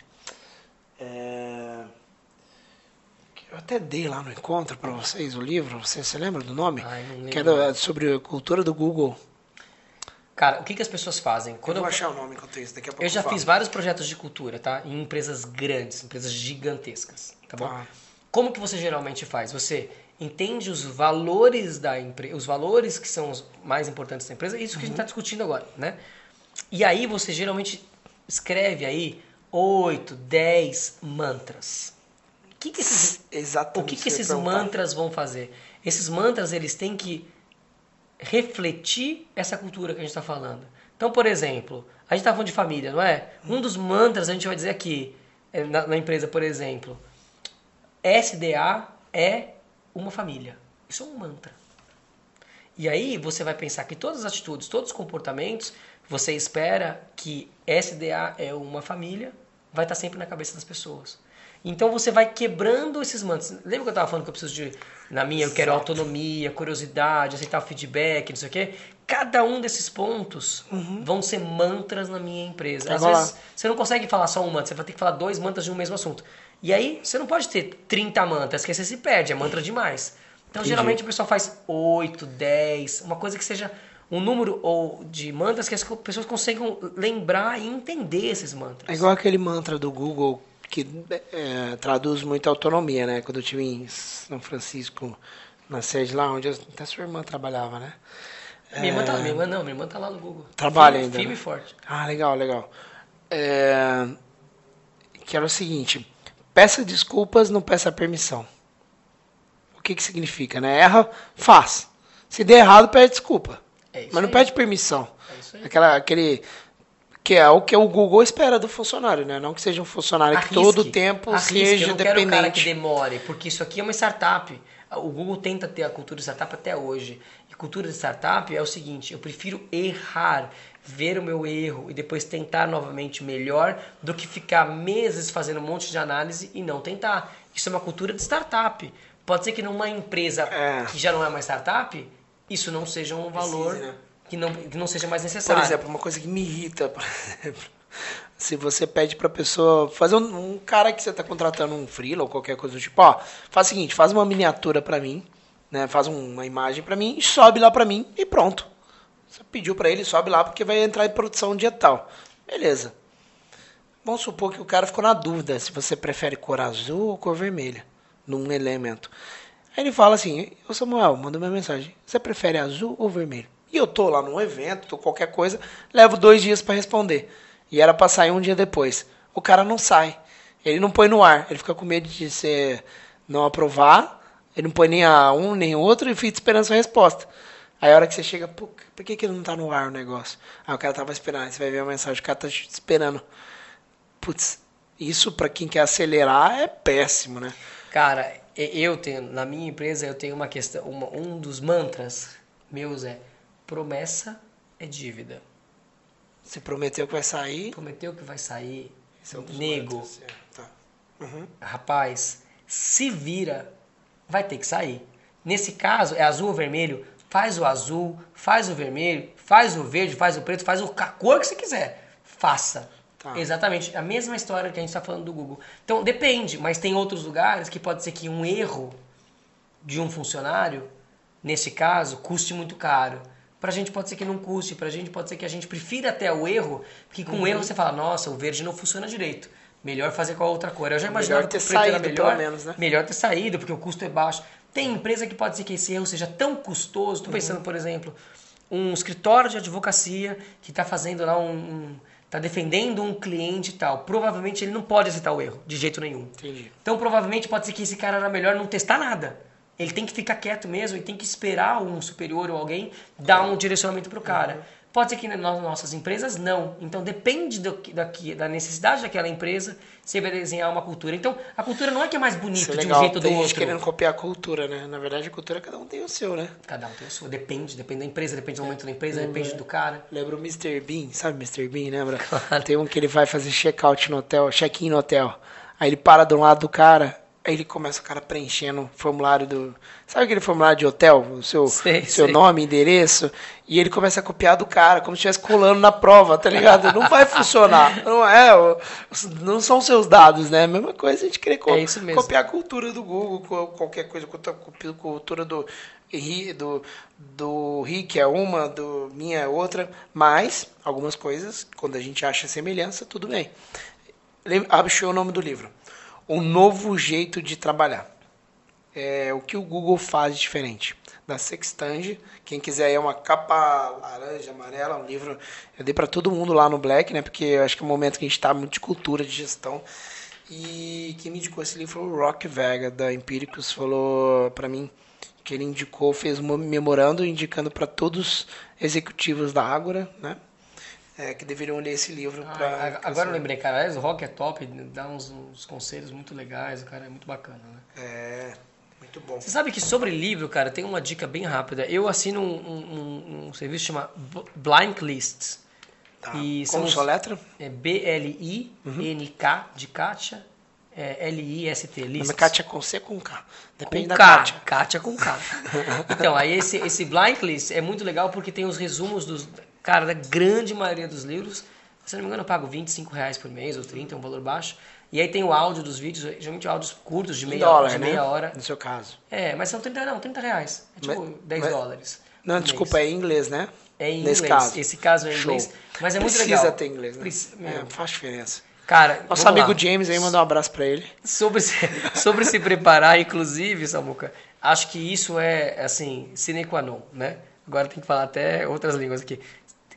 É... Eu até dei lá no encontro pra vocês o livro, você se lembra do nome? Ai, não lembro. que é do- sobre a cultura do Google. Cara, o que, que as pessoas fazem? Quando eu vou eu, achar o nome enquanto isso, daqui a pouco eu já falo. fiz vários projetos de cultura, tá? Em empresas grandes, empresas gigantescas, tá bom? Tá. Como que você geralmente faz? Você entende os valores da empresa, os valores que são os mais importantes da empresa, isso que a gente está discutindo agora, né? E aí você geralmente escreve aí 8, 10 mantras. O que, que esses, Exatamente. o que, que eu esses mantras vão fazer? Esses mantras eles têm que refletir essa cultura que a gente está falando. Então, por exemplo, a gente está falando de família, não é? Um dos mantras a gente vai dizer aqui, é, na, na empresa, por exemplo, SDA é uma família. Isso é um mantra. E aí você vai pensar que todas as atitudes, todos os comportamentos, você espera que SDA é uma família, vai estar sempre na cabeça das pessoas. Então você vai quebrando esses mantras. Lembra que eu estava falando que eu preciso de, na minha, eu quero autonomia, curiosidade, aceitar o feedback, não sei o quê? Cada um desses pontos vão ser mantras na minha empresa. Às Uhum. Agora- vezes você não consegue falar só um mantra, você vai ter que falar dois mantras de um mesmo assunto. E aí você não pode ter 30 mantras, porque você se perde, é mantra demais. Então Entendi. geralmente o pessoal faz 8, 10, uma coisa que seja um número ou de mantras que as pessoas consigam lembrar e entender esses mantras. É igual aquele mantra do Google que é, traduz muito autonomia, né? Quando eu estive em São Francisco, na sede lá, onde eu- até sua irmã trabalhava, né? Minha irmã tá minha irmã não, minha irmã tá lá no Google. Trabalha firme, ainda, Firme né? e forte. Ah, legal, legal. É, que era o seguinte: peça desculpas, não peça permissão. O que que significa, né? Erra, faz. Se der errado, pede desculpa. É Mas não aí. pede permissão. É isso aí. Aquela, aquele que é o que o Google espera do funcionário, né? Não que seja um funcionário que todo o tempo Arrisque, seja eu não quero um cara que dependente. demore, porque isso aqui é uma startup. O Google tenta ter a cultura de startup até hoje. E cultura de startup é o seguinte, eu prefiro errar, ver o meu erro e depois tentar novamente melhor do que ficar meses fazendo um monte de análise e não tentar. Isso é uma cultura de startup. Pode ser que numa empresa É. que já não é mais startup, isso não seja um valor né? Que, não, que não seja mais Por necessário. exemplo, uma coisa que me irrita, por <laughs> exemplo, se você pede pra pessoa fazer um, um cara que você tá contratando um freela ou qualquer coisa do tipo, ó, faz o seguinte, faz uma miniatura pra mim, né? Faz um- uma imagem pra mim e sobe lá pra mim e pronto. Você pediu pra ele, sobe lá porque vai entrar em produção um dia tal. Beleza. Vamos supor que o cara ficou na dúvida se você prefere cor azul ou cor vermelha num elemento. Aí ele fala assim: Ô Samuel, manda uma mensagem. Você prefere azul ou vermelho? E eu tô lá num evento, tô qualquer coisa, levo dois dias para responder. E era pra sair um dia depois. O cara não sai. Ele não põe no ar. Ele fica com medo de você não aprovar. Ele não põe nem a um nem outro e fica esperando sua resposta. Aí a hora que você chega, por que, que não tá no ar o negócio? Aí o cara tava esperando. Aí você vai ver a mensagem, o cara tá te esperando. Putz, isso pra quem quer acelerar é péssimo, né? Cara, eu tenho, na minha empresa, eu tenho uma questão, uma- um dos mantras meus é promessa é dívida. Você prometeu que vai sair. Prometeu que vai sair, Esse é um nego, é, tá. Uhum. rapaz, se vira, vai ter que sair. Nesse caso, é azul ou vermelho, faz o azul, faz o vermelho, faz o verde, faz o preto, faz o, a cor que você quiser. faça. Tá. Exatamente, a mesma história que a gente está falando do Google. Então, depende, mas tem outros lugares que pode ser que um erro de um funcionário, nesse caso, custe muito caro. Pra gente pode ser que não custe, pra gente pode ser que a gente prefira até o erro, porque com uhum. o erro você fala, nossa, o verde não funciona direito. Melhor fazer com a outra cor. Eu já imaginava melhor ter que o saído, melhor, pelo menos, né? Melhor ter saído, porque o custo é baixo. Tem empresa que pode ser que esse erro seja tão custoso. Estou pensando, uhum. por exemplo, um escritório de advocacia que está fazendo lá um, um está defendendo um cliente e tal, provavelmente ele não pode aceitar o erro, de jeito nenhum. Entendi. Então, provavelmente pode ser que esse cara era melhor não testar nada. Ele tem que ficar quieto mesmo e tem que esperar um superior ou alguém dar um direcionamento para o cara. Uhum. Pode ser que nas nossas empresas não. Então depende do, daqui, da necessidade daquela empresa, você vai desenhar uma cultura. Então a cultura não é que é mais bonita é de um jeito ou do outro. querendo copiar a cultura, né? Na verdade a cultura cada um tem o seu, né? Cada um tem o seu. Depende, depende da empresa, depende do momento da empresa, depende do cara. Lembra o Mr. Bean, sabe Mr. Bean, lembra? Claro. Tem um que ele vai fazer check-out no hotel, check-in no hotel. Aí ele para do lado do cara, Aí ele começa o cara preenchendo o formulário do. Sabe aquele formulário de hotel? O seu, sei, seu sei. nome, endereço. E ele começa a copiar do cara, como se estivesse colando na prova, tá ligado? Não vai funcionar. <laughs> Não é. Não são seus dados, né? A mesma coisa a gente querer co é copiar a cultura do Google, qualquer coisa, a cultura do. Do, do Rick é uma, do minha é outra, mas algumas coisas, quando a gente acha semelhança, tudo bem. Achei o nome do livro um novo jeito de trabalhar. É o que o Google faz diferente. Da Sextange, quem quiser é uma capa laranja, amarela, um livro, eu dei para todo mundo lá no Black, né? Porque eu acho que é um momento que a gente está muito de cultura de gestão. E quem me indicou esse livro foi o Rock Vega da Empíricos, falou para mim que ele indicou, fez um memorando indicando para todos os executivos da Ágora, né? É, que deveriam ler esse livro. Ah, pra, agora eu lembrei, cara, o rock é top, dá uns, uns, conselhos muito legais, o cara é muito bacana, né? É, muito bom. Você sabe que sobre livro, cara, tem uma dica bem rápida. Eu assino um, um, um serviço chamado Blind Lists. Tá. E Como sua letra? É B-L-I-N-K, de Kátia, é L-I-S-T, Lists. Mas Kátia com C com K. Depende com da K. Kátia. Kátia com K. <laughs> então, aí esse, esse Blind List é muito legal porque tem os resumos dos Cara, da grande maioria dos livros, se não me engano, eu pago 25 reais por mês ou 30, é um valor baixo. E aí tem o áudio dos vídeos, geralmente áudios curtos, de meia, dólar, de né? meia hora. No seu caso. É, mas são 30, não, 30 reais. É tipo mas, 10 mas, dólares. Não, desculpa, mês. é em inglês, né? É em Nesse inglês. Caso. Esse caso é em Show. inglês. Mas é muito Precisa legal. Precisa ter inglês, né? Prec... É, faz diferença. Cara, Nosso amigo lá. James aí, mandar um abraço para ele. Sobre se, <laughs> sobre se preparar, inclusive, Samuca, acho que isso é, assim, sine qua non, né? Agora tem que falar até outras línguas aqui.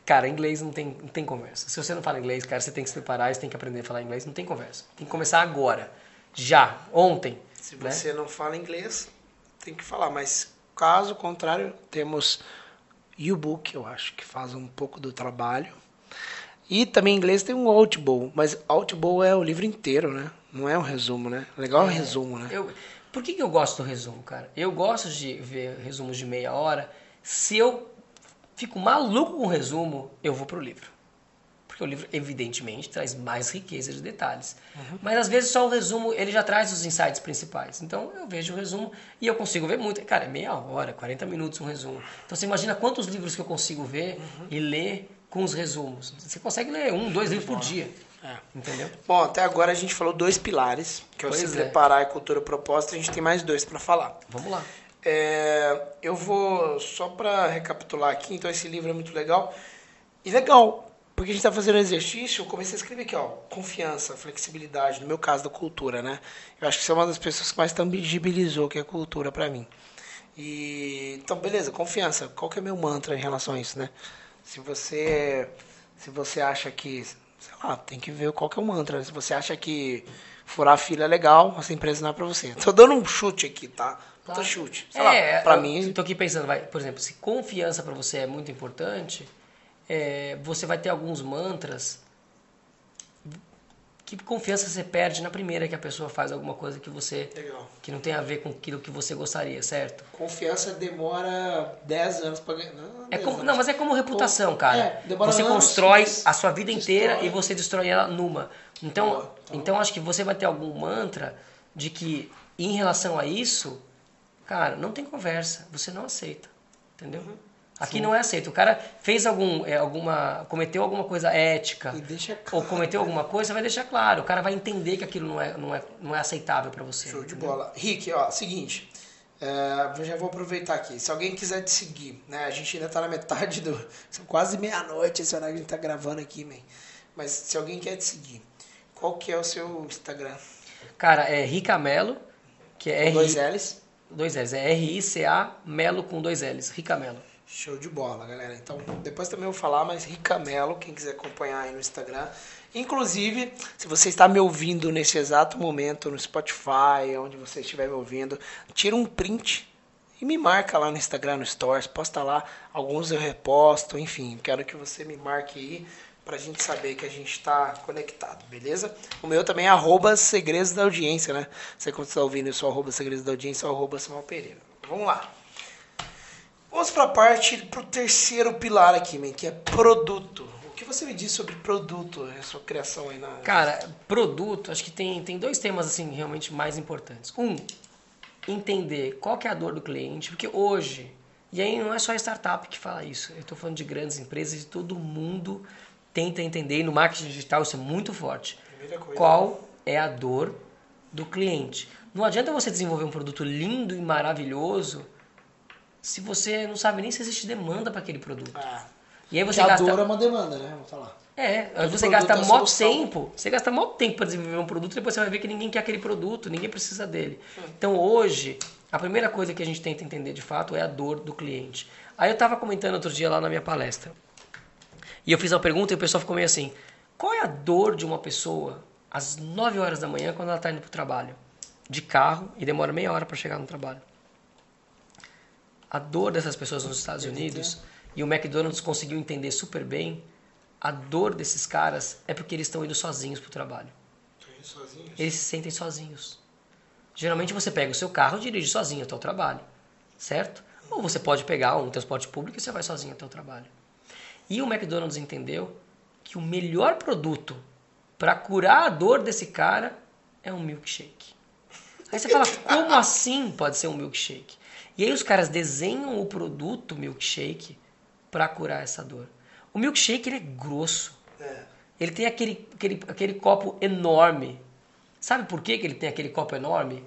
Cara, inglês não tem, não tem conversa. Se você não fala inglês, cara, você tem que se preparar, você tem que aprender a falar inglês, não tem conversa. Tem que começar agora. Já, ontem. Se né? você não fala inglês, tem que falar. Mas caso contrário, temos U-Book, eu acho, que faz um pouco do trabalho. E também em inglês tem um Audible, mas Audible é o livro inteiro, né? Não é um resumo, né? Legal é, o resumo, né? Eu, por que, que eu gosto do resumo, cara? Eu gosto de ver resumos de meia hora se eu fico maluco com o resumo, eu vou pro livro. Porque o livro, evidentemente, traz mais riqueza de detalhes. Uhum. Mas às vezes só o resumo, ele já traz os insights principais. Então eu vejo o resumo e eu consigo ver muito. Cara, é meia hora, 40 minutos um resumo. Então você imagina quantos livros que eu consigo ver uhum. e ler com os resumos. Você consegue ler um, dois livros por dia. É. Entendeu? Bom, até agora a gente falou dois pilares, que é o se preparar e cultura proposta. A gente tem mais dois para falar. Vamos lá. É, eu vou, só para recapitular aqui, então esse livro é muito legal. E legal, porque a gente está fazendo exercício, eu comecei a escrever aqui, ó, confiança, flexibilidade, no meu caso da cultura, né? Eu acho que você é uma das pessoas que mais tangibilizou que é cultura para mim. E então, beleza, confiança. Qual que é meu mantra em relação a isso, né? Se você se você acha que, sei lá, tem que ver qual que é o mantra. Se você acha que furar a fila é legal, essa empresa não é para você. Tô dando um chute aqui, tá? Puta claro. chute. Sei é, lá, pra mim. Tô aqui pensando, vai, por exemplo, se confiança para você é muito importante, é, você vai ter alguns mantras que confiança você perde na primeira que a pessoa faz alguma coisa que você Legal. que não tem a ver com aquilo que você gostaria, certo? Confiança demora 10 anos para ganhar. Não, é como, não, mas é como reputação, cara. É, você anos, constrói a sua vida inteira e você destrói ela numa. Então, tá. então acho que você vai ter algum mantra de que em relação a isso, Cara, não tem conversa, você não aceita. Entendeu? Uhum. Aqui Sim. não é aceito. O cara fez algum, é, alguma, cometeu alguma coisa ética, claro. ou cometeu alguma coisa, vai deixar claro. O cara vai entender que aquilo não é, não é, não é aceitável para você. Show entendeu? de bola. Rick, ó, seguinte, é, já vou aproveitar aqui. Se alguém quiser te seguir, né? A gente ainda tá na metade do. <laughs> São quase meia-noite esse horário que a gente tá gravando aqui, man. Mas se alguém quer te seguir, qual que é o seu Instagram? Cara, é Ricamelo, que é R. Dois L's? Dois L's. É R-I-C-A Melo com dois L's. Ricamelo. Show de bola, galera. Então, depois também vou falar, mas Ricamelo, quem quiser acompanhar aí no Instagram. Inclusive, se você está me ouvindo nesse exato momento no Spotify, onde você estiver me ouvindo, tira um print e me marca lá no Instagram, no Stories, posta lá. Alguns eu reposto, enfim, quero que você me marque aí pra gente saber que a gente está conectado, beleza? O meu também é arroba segredos da audiência, né? Você quando está ouvindo, sou arroba segredos da audiência arroba Samuel Pereira. Vamos lá. Vamos para a parte, para o terceiro pilar aqui, man, que é produto. O que você me diz sobre produto, a sua criação aí na... Cara, produto, acho que tem, tem dois temas, assim, realmente mais importantes. Um, entender qual que é a dor do cliente, porque hoje, e aí não é só a startup que fala isso, eu estou falando de grandes empresas e todo mundo tenta entender, e no marketing digital isso é muito forte, qual é a dor do cliente. Não adianta você desenvolver um produto lindo e maravilhoso se você não sabe nem se existe demanda para aquele produto. Ah, e aí você gasta... a dor é uma demanda, né? Vamos falar. É, Todo você gasta é muito tempo, você gasta muito tempo para desenvolver um produto e depois você vai ver que ninguém quer aquele produto, ninguém precisa dele. Hum. Então hoje, a primeira coisa que a gente tenta entender de fato é a dor do cliente. Aí eu estava comentando outro dia lá na minha palestra. E eu fiz uma pergunta e o pessoal ficou meio assim: qual é a dor de uma pessoa às 9 horas da manhã quando ela está indo para o trabalho? De carro e demora meia hora para chegar no trabalho a dor dessas pessoas nos Estados Unidos, e o McDonald's conseguiu entender super bem, a dor desses caras é porque eles estão indo sozinhos para o trabalho. Sozinhos? Eles se sentem sozinhos. Geralmente você pega o seu carro e dirige sozinho até o trabalho, certo? Ou você pode pegar um transporte público e você vai sozinho até o trabalho. E o McDonald's entendeu que o melhor produto para curar a dor desse cara é um milkshake. Aí você fala, como assim pode ser um milkshake? E aí os caras desenham o produto milkshake para curar essa dor. O milkshake ele é grosso. É. Ele tem aquele, aquele, aquele copo enorme. Sabe por que, que ele tem aquele copo enorme?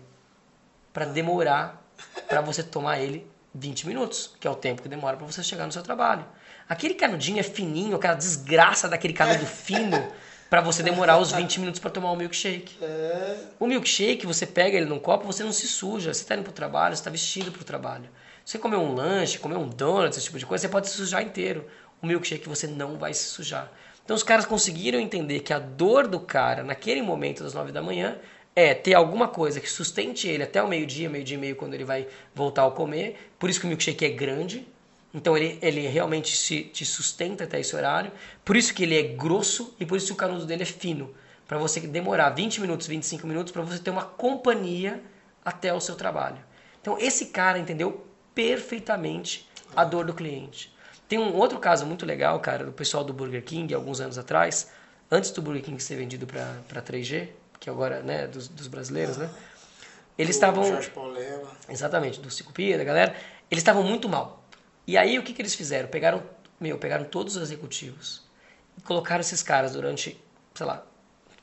Para demorar para você tomar ele 20 minutos, que é o tempo que demora para você chegar no seu trabalho. Aquele canudinho é fininho, aquela desgraça daquele canudo fino para você demorar os 20 minutos para tomar um milkshake. É. O milkshake, você pega ele num copo, você não se suja. Você está indo pro trabalho, você está vestido pro trabalho. Você comer um lanche, comer um donut, esse tipo de coisa, você pode se sujar inteiro. O milkshake você não vai se sujar. Então os caras conseguiram entender que a dor do cara naquele momento das 9 da manhã é ter alguma coisa que sustente ele até o meio-dia, meio-dia e meio quando ele vai voltar a comer. Por isso que o milkshake é grande, então ele, ele realmente se, te sustenta até esse horário. Por isso que ele é grosso e por isso que o canudo dele é fino. Para você demorar 20 minutos, 25 minutos, para você ter uma companhia até o seu trabalho. Então esse cara entendeu perfeitamente a dor do cliente. Tem um outro caso muito legal, cara, do pessoal do Burger King, alguns anos atrás, antes do Burger King ser vendido para 3G, que agora, né, dos, dos brasileiros, né? Eles estavam. Exatamente, do Cicupia, da galera. Eles estavam muito mal. E aí o que, que eles fizeram? Pegaram, meu, pegaram todos os executivos e colocaram esses caras durante, sei lá,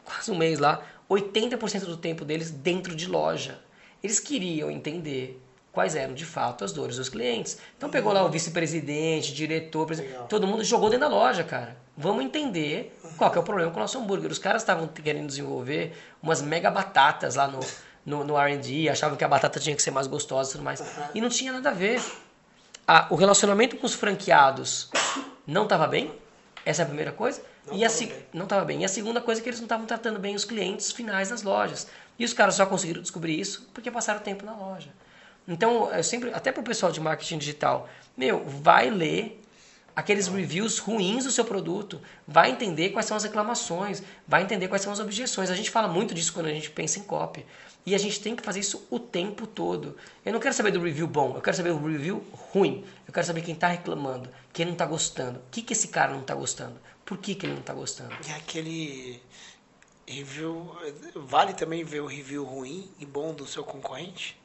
quase um mês lá, 80% do tempo deles dentro de loja. Eles queriam entender quais eram de fato as dores dos clientes. Então pegou lá o vice-presidente, diretor, presidente, todo mundo jogou dentro da loja, cara. Vamos entender qual é o problema com o nosso hambúrguer. Os caras estavam querendo desenvolver umas mega batatas lá no, no, no R&D, achavam que a batata tinha que ser mais gostosa e tudo mais. E não tinha nada a ver a, o relacionamento com os franqueados não estava bem, essa é a primeira coisa. Não e a bem. não estava bem. E a segunda coisa é que eles não estavam tratando bem os clientes finais das lojas. E os caras só conseguiram descobrir isso porque passaram tempo na loja. Então, eu sempre, até para o pessoal de marketing digital, meu, vai ler aqueles reviews ruins do seu produto, vai entender quais são as reclamações, vai entender quais são as objeções. A gente fala muito disso quando a gente pensa em copy. E a gente tem que fazer isso o tempo todo. Eu não quero saber do review bom, eu quero saber o review ruim. Eu quero saber quem está reclamando, quem não está gostando. O que, que esse cara não está gostando? Por que, que ele não está gostando? E aquele review. Vale também ver o review ruim e bom do seu concorrente?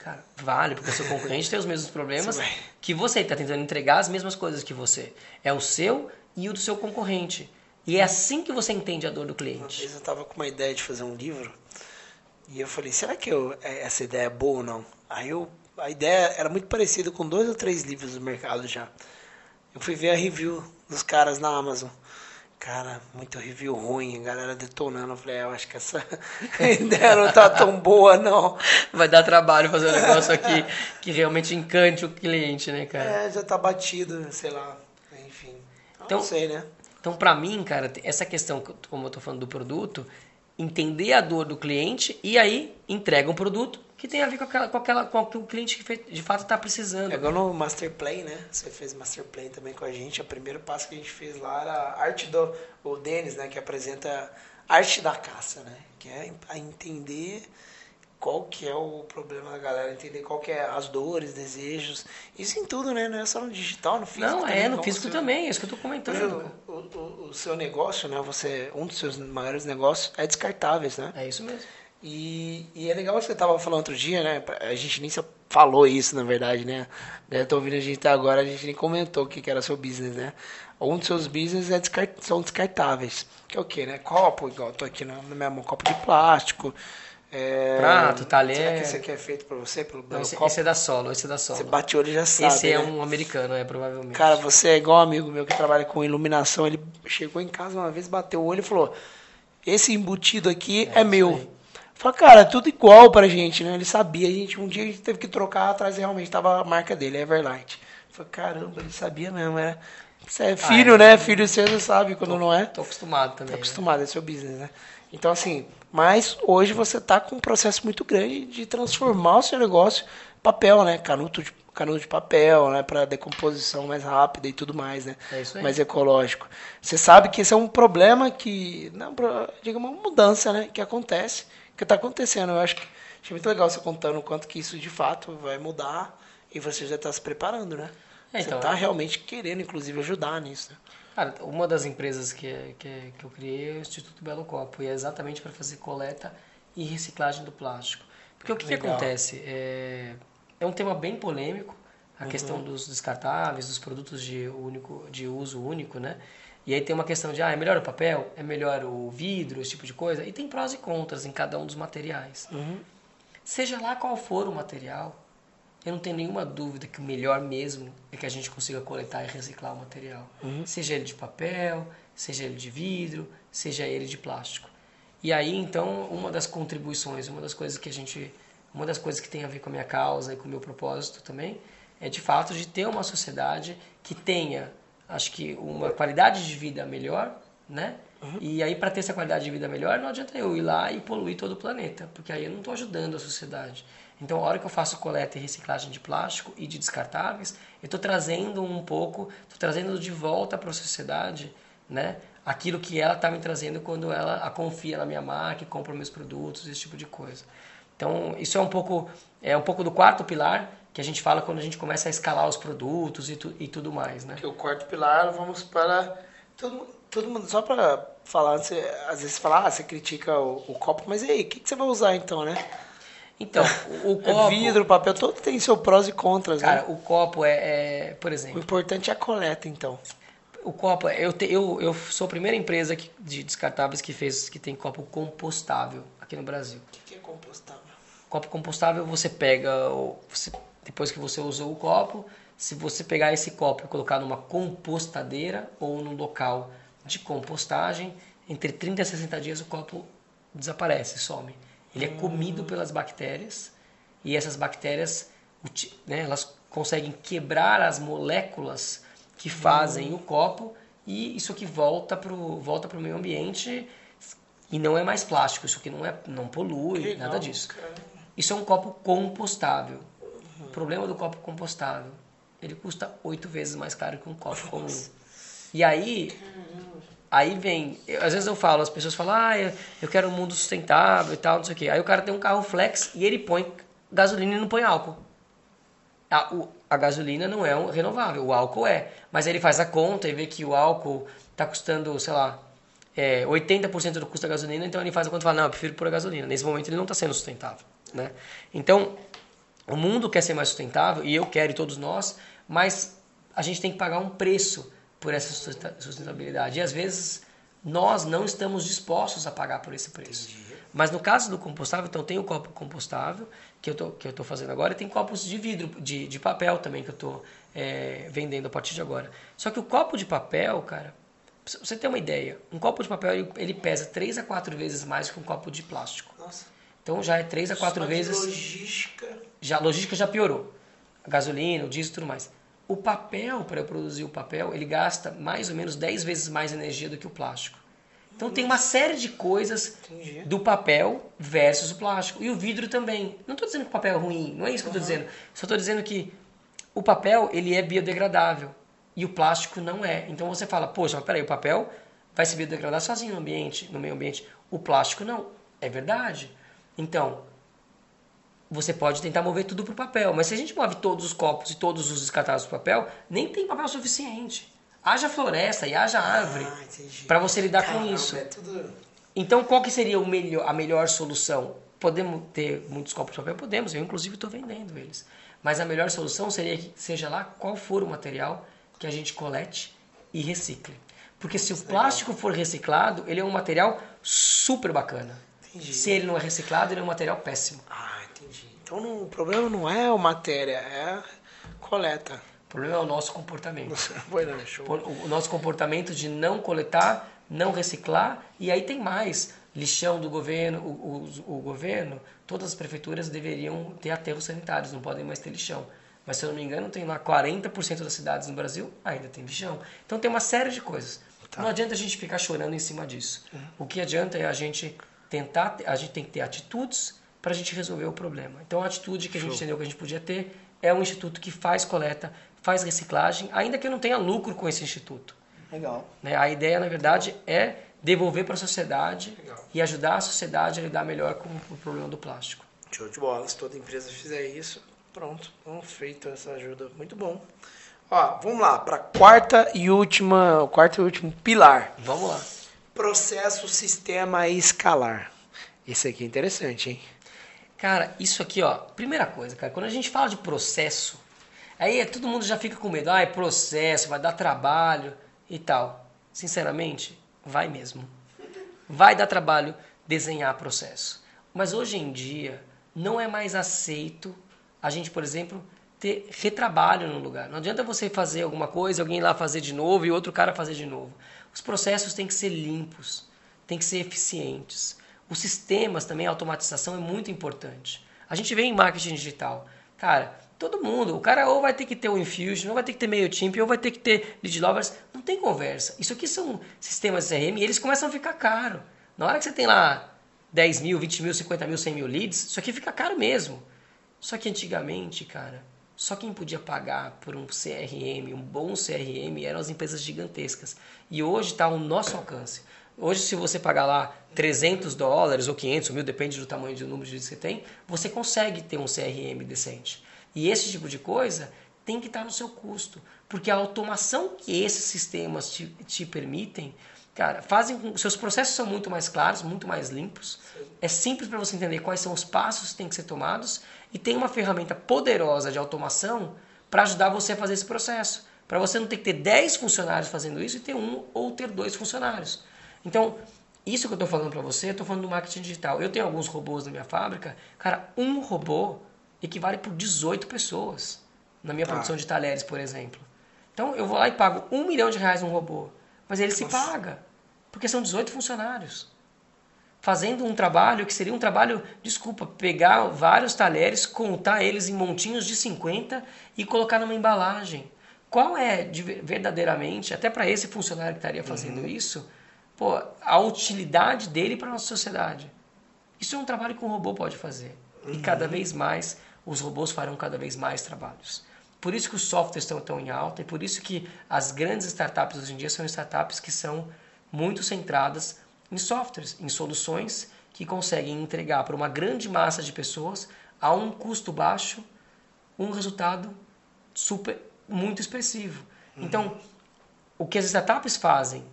Cara, vale, porque o seu concorrente tem os mesmos problemas que você está tentando entregar as mesmas coisas que você. É o seu e o do seu concorrente. E é assim que você entende a dor do cliente. Uma vez eu estava com uma ideia de fazer um livro e eu falei, será que eu, é, essa ideia é boa ou não? Aí eu, a ideia era muito parecida com dois ou três livros do mercado já. Eu fui ver a review dos caras na Amazon. Cara, muito review ruim, galera detonando. Eu falei, é, eu acho que essa <laughs> ideia não tá tão boa, não. Vai dar trabalho fazer um negócio aqui que realmente encante o cliente, né, cara? É, já tá batido, sei lá. Enfim. Então, não sei, né? Então, para mim, cara, essa questão, como eu tô falando do produto, entender a dor do cliente e aí entrega um produto que tem a ver com, aquela, com, aquela, com o que o cliente de fato está precisando. É igual no Masterplay, né? Você fez Masterplay também com a gente. O primeiro passo que a gente fez lá era a arte do o Denis, né? Que apresenta arte da caça, né? Que é a entender qual que é o problema da galera, entender qual que é as dores, desejos. Isso em tudo, né? Não é só no digital, no físico. Não, também, é, no físico você... também, é isso que eu tô comentando. O, o, o, seu negócio, né? Você, um dos seus maiores negócios é descartáveis, né? É isso mesmo. E, e é legal que você estava falando outro dia, né? A gente nem falou isso, na verdade, né? Eu tô ouvindo a gente até agora, a gente nem comentou o que, que era seu business, né? Um dos seus business é descart... são descartáveis. Que é o quê, né? Copo, igual tô aqui na minha mão, copo de plástico. É... Prato, talher. Será que esse aqui é feito pra você? Pelo, Não, esse, esse, é da Solo, esse é da Solo. Você bate o olho e já sabe. Esse é né? um americano, é, provavelmente. Cara, você é igual um amigo meu que trabalha com iluminação. Ele chegou em casa uma vez, bateu o olho e falou: Esse embutido aqui é, é meu. Aí. Falei, cara, tudo igual pra gente, né? Ele sabia, a gente, um dia a gente teve que trocar atrás realmente tava a marca dele, Everlight. Falei, caramba, ele sabia mesmo, era. Você é filho, ah, é, né? Filho seu você sabe quando tô, não é. Tô acostumado também. Tô né? acostumado, né? é seu business, né? Então, assim, mas hoje você tá com um processo muito grande de transformar o seu negócio em papel, né? Canuto de, de papel, né? Para decomposição mais rápida e tudo mais, né? É isso aí. Mais ecológico. Você sabe que esse é um problema que, não, digamos, uma mudança, né? Que acontece que está acontecendo. Eu acho que achei muito legal você contando o quanto que isso de fato vai mudar e você já está se preparando, né? É, então, você está realmente querendo, inclusive, ajudar nisso. Né? Cara, uma das empresas que, que, que eu criei é o Instituto Belo Copo e é exatamente para fazer coleta e reciclagem do plástico. Porque o que, que acontece? É, é um tema bem polêmico, a uhum. questão dos descartáveis, dos produtos de, único, de uso único, né? E aí tem uma questão de, ah, é melhor o papel? É melhor o vidro? Esse tipo de coisa? E tem prós e contras em cada um dos materiais. Uhum. Seja lá qual for o material, eu não tenho nenhuma dúvida que o melhor mesmo é que a gente consiga coletar e reciclar o material. Uhum. Seja ele de papel, seja ele de vidro, seja ele de plástico. E aí, então, uma das contribuições, uma das coisas que a gente... Uma das coisas que tem a ver com a minha causa e com o meu propósito também é, de fato, de ter uma sociedade que tenha acho que uma qualidade de vida melhor, né? Uhum. E aí, para ter essa qualidade de vida melhor, não adianta eu ir lá e poluir todo o planeta, porque aí eu não estou ajudando a sociedade. Então, a hora que eu faço coleta e reciclagem de plástico e de descartáveis, eu estou trazendo um pouco, estou trazendo de volta para a sociedade, né? Aquilo que ela está me trazendo quando ela a confia na minha marca, compra meus produtos, esse tipo de coisa. Então, isso é um pouco, é um pouco do quarto pilar, que a gente fala quando a gente começa a escalar os produtos e, tu, e tudo mais, né? Que o quarto pilar, vamos para todo, todo mundo só para falar, você, às vezes fala, ah, você critica o, o copo, mas e aí, o que, que, você vai usar então, né? Então, o, o <laughs> é copo... Vidro, papel, todo tem seu prós e contras, cara, né? o copo é, é, por exemplo... O importante é a coleta, então. O copo, eu, te, eu, eu sou a primeira empresa que, de descartáveis que fez, que tem copo compostável aqui no Brasil. O que, que é compostável? Copo compostável, você pega, você depois que você usou o copo, se você pegar esse copo e colocar numa compostadeira ou num local de compostagem, entre 30 e 60 dias o copo desaparece, some. Ele é comido pelas bactérias e essas bactérias né, elas conseguem quebrar as moléculas que fazem o copo e isso aqui volta para o volta pro meio ambiente e não é mais plástico, isso aqui não, é, não polui, nada disso. Isso é um copo compostável. O problema do copo compostável, ele custa oito vezes mais caro que um copo comum. E aí, aí vem, eu, às vezes eu falo, as pessoas falam, ah, eu quero um mundo sustentável e tal, não sei o quê. Aí o cara tem um carro flex e ele põe gasolina e não põe álcool. A, o, a gasolina não é um renovável, o álcool é. Mas aí ele faz a conta e vê que o álcool está custando, sei lá, é, 80% do custo da gasolina, então ele faz a conta e fala, não, eu prefiro pôr a gasolina. Nesse momento ele não está sendo sustentável. Né? Então, o mundo quer ser mais sustentável, e eu quero, e todos nós, mas a gente tem que pagar um preço por essa sustentabilidade. E às vezes nós não estamos dispostos a pagar por esse preço. Entendi. Mas no caso do compostável, então tem o copo compostável que eu tô, que eu tô fazendo agora, e tem copos de vidro, de, de papel também que eu tô é, vendendo a partir de agora. Só que o copo de papel, cara, pra você ter uma ideia, um copo de papel ele, ele pesa 3 a 4 vezes mais que um copo de plástico. Nossa. Então já é 3 a 4 Só vezes. logística. Já, a logística já piorou. A gasolina, o diesel e tudo mais. O papel, para eu produzir o papel, ele gasta mais ou menos 10 vezes mais energia do que o plástico. Então tem uma série de coisas Entendi. do papel versus o plástico. E o vidro também. Não estou dizendo que o papel é ruim, não é isso que eu estou dizendo. Só estou dizendo que o papel ele é biodegradável e o plástico não é. Então você fala, poxa, mas peraí, o papel vai se biodegradar sozinho no ambiente, no meio ambiente. O plástico não. É verdade. Então, você pode tentar mover tudo para o papel. Mas se a gente move todos os copos e todos os descartáveis para o papel, nem tem papel suficiente. Haja floresta e haja árvore ah, para você lidar Caramba, com isso. É tudo... Então, qual que seria melhor, a melhor solução? Podemos ter muitos copos de papel? Podemos. Eu, inclusive, estou vendendo eles. Mas a melhor solução seria que, seja lá qual for o material, que a gente colete e recicle. Porque se o plástico for reciclado, ele é um material super bacana. Entendi. Se ele não é reciclado, ele é um material péssimo. Ah, então não, o problema não é a matéria, é a coleta. O problema é o nosso comportamento. <laughs> o nosso comportamento de não coletar, não reciclar. E aí tem mais. Lixão do governo, o, o, o governo, todas as prefeituras deveriam ter aterros sanitários, não podem mais ter lixão. Mas se eu não me engano, tem lá 40% das cidades no Brasil ainda tem lixão. Então tem uma série de coisas. Tá. Não adianta a gente ficar chorando em cima disso. Uhum. O que adianta é a gente tentar, a gente tem que ter atitudes para a gente resolver o problema. Então a atitude que a gente Show. entendeu que a gente podia ter é um instituto que faz coleta, faz reciclagem, ainda que eu não tenha lucro com esse instituto. Legal. Né? A ideia, na verdade, é devolver para a sociedade Legal. e ajudar a sociedade a lidar melhor com o problema do plástico. Show de bola. Se toda empresa fizer isso, pronto, então, feito essa ajuda. Muito bom. Ó, vamos lá, para quarta e última, quarto e último pilar. Vamos lá. Processo, sistema escalar. Esse aqui é interessante, hein? Cara, isso aqui, ó, primeira coisa, cara, quando a gente fala de processo, aí todo mundo já fica com medo, ah, é processo, vai dar trabalho e tal. Sinceramente, vai mesmo. Vai dar trabalho desenhar processo. Mas hoje em dia, não é mais aceito a gente, por exemplo, ter retrabalho no lugar. Não adianta você fazer alguma coisa, alguém lá fazer de novo e outro cara fazer de novo. Os processos têm que ser limpos, têm que ser eficientes. Os sistemas também, a automatização é muito importante. A gente vê em marketing digital. Cara, todo mundo, o cara ou vai ter que ter o Infusion, ou vai ter que ter MailChimp, ou vai ter que ter Lead Lovers. Não tem conversa. Isso aqui são sistemas CRM e eles começam a ficar caro. Na hora que você tem lá 10 mil, 20 mil, 50 mil, 100 mil leads, isso aqui fica caro mesmo. Só que antigamente, cara, só quem podia pagar por um CRM, um bom CRM, eram as empresas gigantescas. E hoje está ao nosso alcance. Hoje, se você pagar lá 300 dólares ou 500 mil, depende do tamanho do número de que você tem, você consegue ter um CRM decente. E esse tipo de coisa tem que estar no seu custo, porque a automação que esses sistemas te, te permitem, cara, fazem com seus processos são muito mais claros, muito mais limpos. É simples para você entender quais são os passos que têm que ser tomados e tem uma ferramenta poderosa de automação para ajudar você a fazer esse processo. Para você não ter que ter 10 funcionários fazendo isso e ter um ou ter dois funcionários. Então, isso que eu estou falando para você, eu estou falando do marketing digital. Eu tenho alguns robôs na minha fábrica. Cara, um robô equivale por 18 pessoas na minha tá. produção de talheres, por exemplo. Então, eu vou lá e pago um milhão de reais num robô. Mas ele Nossa. se paga, porque são 18 funcionários. Fazendo um trabalho que seria um trabalho, desculpa, pegar vários talheres, contar eles em montinhos de 50 e colocar numa embalagem. Qual é verdadeiramente, até para esse funcionário que estaria fazendo uhum. isso, pô, a utilidade dele para a nossa sociedade. Isso é um trabalho que um robô pode fazer. Uhum. E cada vez mais, os robôs farão cada vez mais trabalhos. Por isso que os softwares estão tão em alta e por isso que as grandes startups hoje em dia são startups que são muito centradas em softwares, em soluções que conseguem entregar para uma grande massa de pessoas a um custo baixo um resultado super muito expressivo. Uhum. Então, o que as startups fazem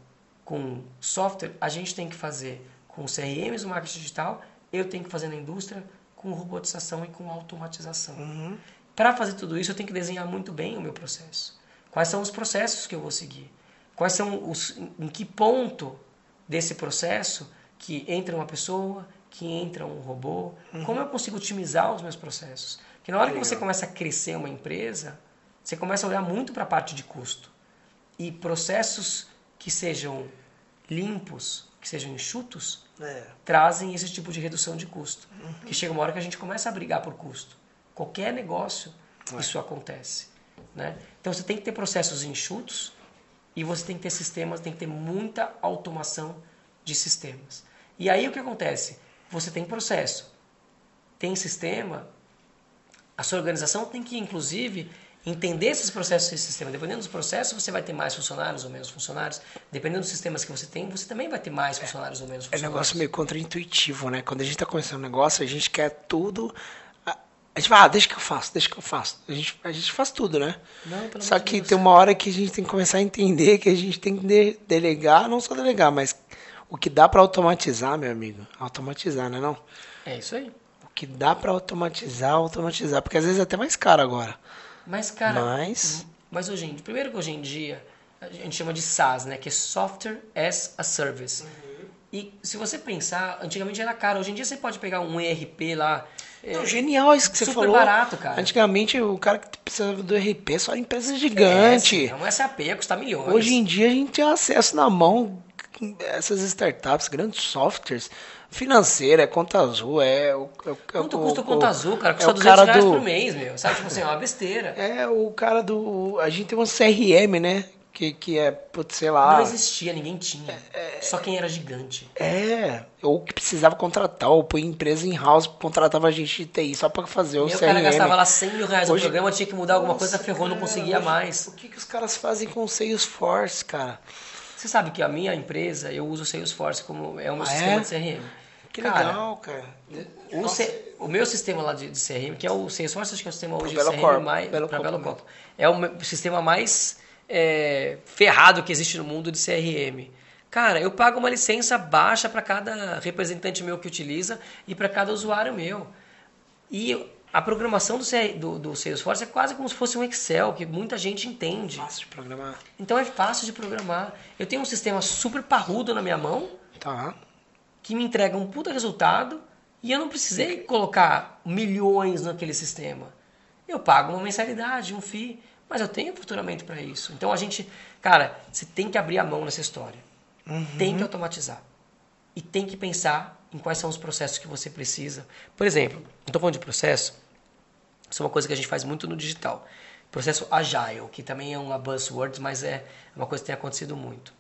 com software, a gente tem que fazer com CRMs do marketing digital, eu tenho que fazer na indústria com robotização e com automatização. Uhum. Para fazer tudo isso, eu tenho que desenhar muito bem o meu processo. Quais são os processos que eu vou seguir? Quais são os em que ponto desse processo que entra uma pessoa, que entra um robô? Uhum. Como eu consigo otimizar os meus processos? Porque na hora que você começa a crescer uma empresa, você começa a olhar muito para a parte de custo. E processos que sejam limpos, que sejam enxutos, é. trazem esse tipo de redução de custo. Uhum. Porque chega uma hora que a gente começa a brigar por custo. Qualquer negócio, é. isso acontece. Né? Então você tem que ter processos enxutos e você tem que ter sistemas, tem que ter muita automação de sistemas. E aí o que acontece? Você tem processo, tem sistema, a sua organização tem que, inclusive, entender esses processos e sistema. Dependendo dos processos, você vai ter mais funcionários ou menos funcionários. Dependendo dos sistemas que você tem, você também vai ter mais funcionários ou menos funcionários. É um negócio meio contraintuitivo, né? Quando a gente está começando um negócio, a gente quer tudo. A gente fala, ah, deixa que eu faço, deixa que eu faço. A gente, a gente faz tudo, né? Não, Só que Deus. tem uma hora que a gente tem que começar a entender que a gente tem que delegar, não só delegar, mas o que dá para automatizar, meu amigo. Automatizar, né não? É isso aí que dá para automatizar, automatizar, porque às vezes é até mais caro agora. Mas, cara, mas, mas hoje, primeiro que hoje em dia a gente chama de SaaS, né, que é Software as a Service. Uhum. E se você pensar, antigamente era caro, hoje em dia você pode pegar um ERP lá, não, é, genial isso que você super falou. Super barato, cara. Antigamente o cara que precisava do RP só era empresa gigante. É, um SAP ia custar milhões. Hoje em dia a gente tem acesso na mão essas startups, grandes softwares financeira, é conta azul, é o. É, Quanto custa o conta azul, cara? Custa é 200 reais do... por mês, meu. Sabe? Tipo assim, é uma besteira. É, o cara do. A gente tem uma CRM, né? Que, que é, putz, sei lá. Não existia, ninguém tinha. É, Só quem era gigante. É, ou que precisava contratar, ou põe empresa em house, contratava gente de TI só pra fazer o CRM. o cara gastava lá 100 mil reais Hoje... no programa, tinha que mudar alguma Nossa, coisa, ferrou, não conseguia mais. O que, que os caras fazem com o Salesforce, cara? Você sabe que a minha empresa, eu uso o Salesforce como é o meu ah, sistema é? de CRM. Que cara, legal, cara. O, C, o, meu sistema lá de, de, CRM, que é o Salesforce, acho que é o sistema hoje de CRM Corp, mais para Belo Corpo. É o sistema mais é, ferrado que existe no mundo de CRM. Cara, eu pago uma licença baixa para cada representante meu que utiliza e para cada usuário meu. E a programação do, do, do, Salesforce é quase como se fosse um Excel, que muita gente entende. Fácil de programar. Então é fácil de programar. Eu tenho um sistema super parrudo na minha mão, tá. que me entrega um puta resultado, e eu não precisei colocar milhões naquele sistema. Eu pago uma mensalidade, um FII, mas eu tenho faturamento para isso. Então a gente, cara, você tem que abrir a mão nessa história. Uhum. Tem que automatizar. E tem que pensar em quais são os processos que você precisa. Por exemplo, não estou falando de processo, isso é uma coisa que a gente faz muito no digital. Processo agile, que também é uma buzzword, mas é uma coisa que tem acontecido muito.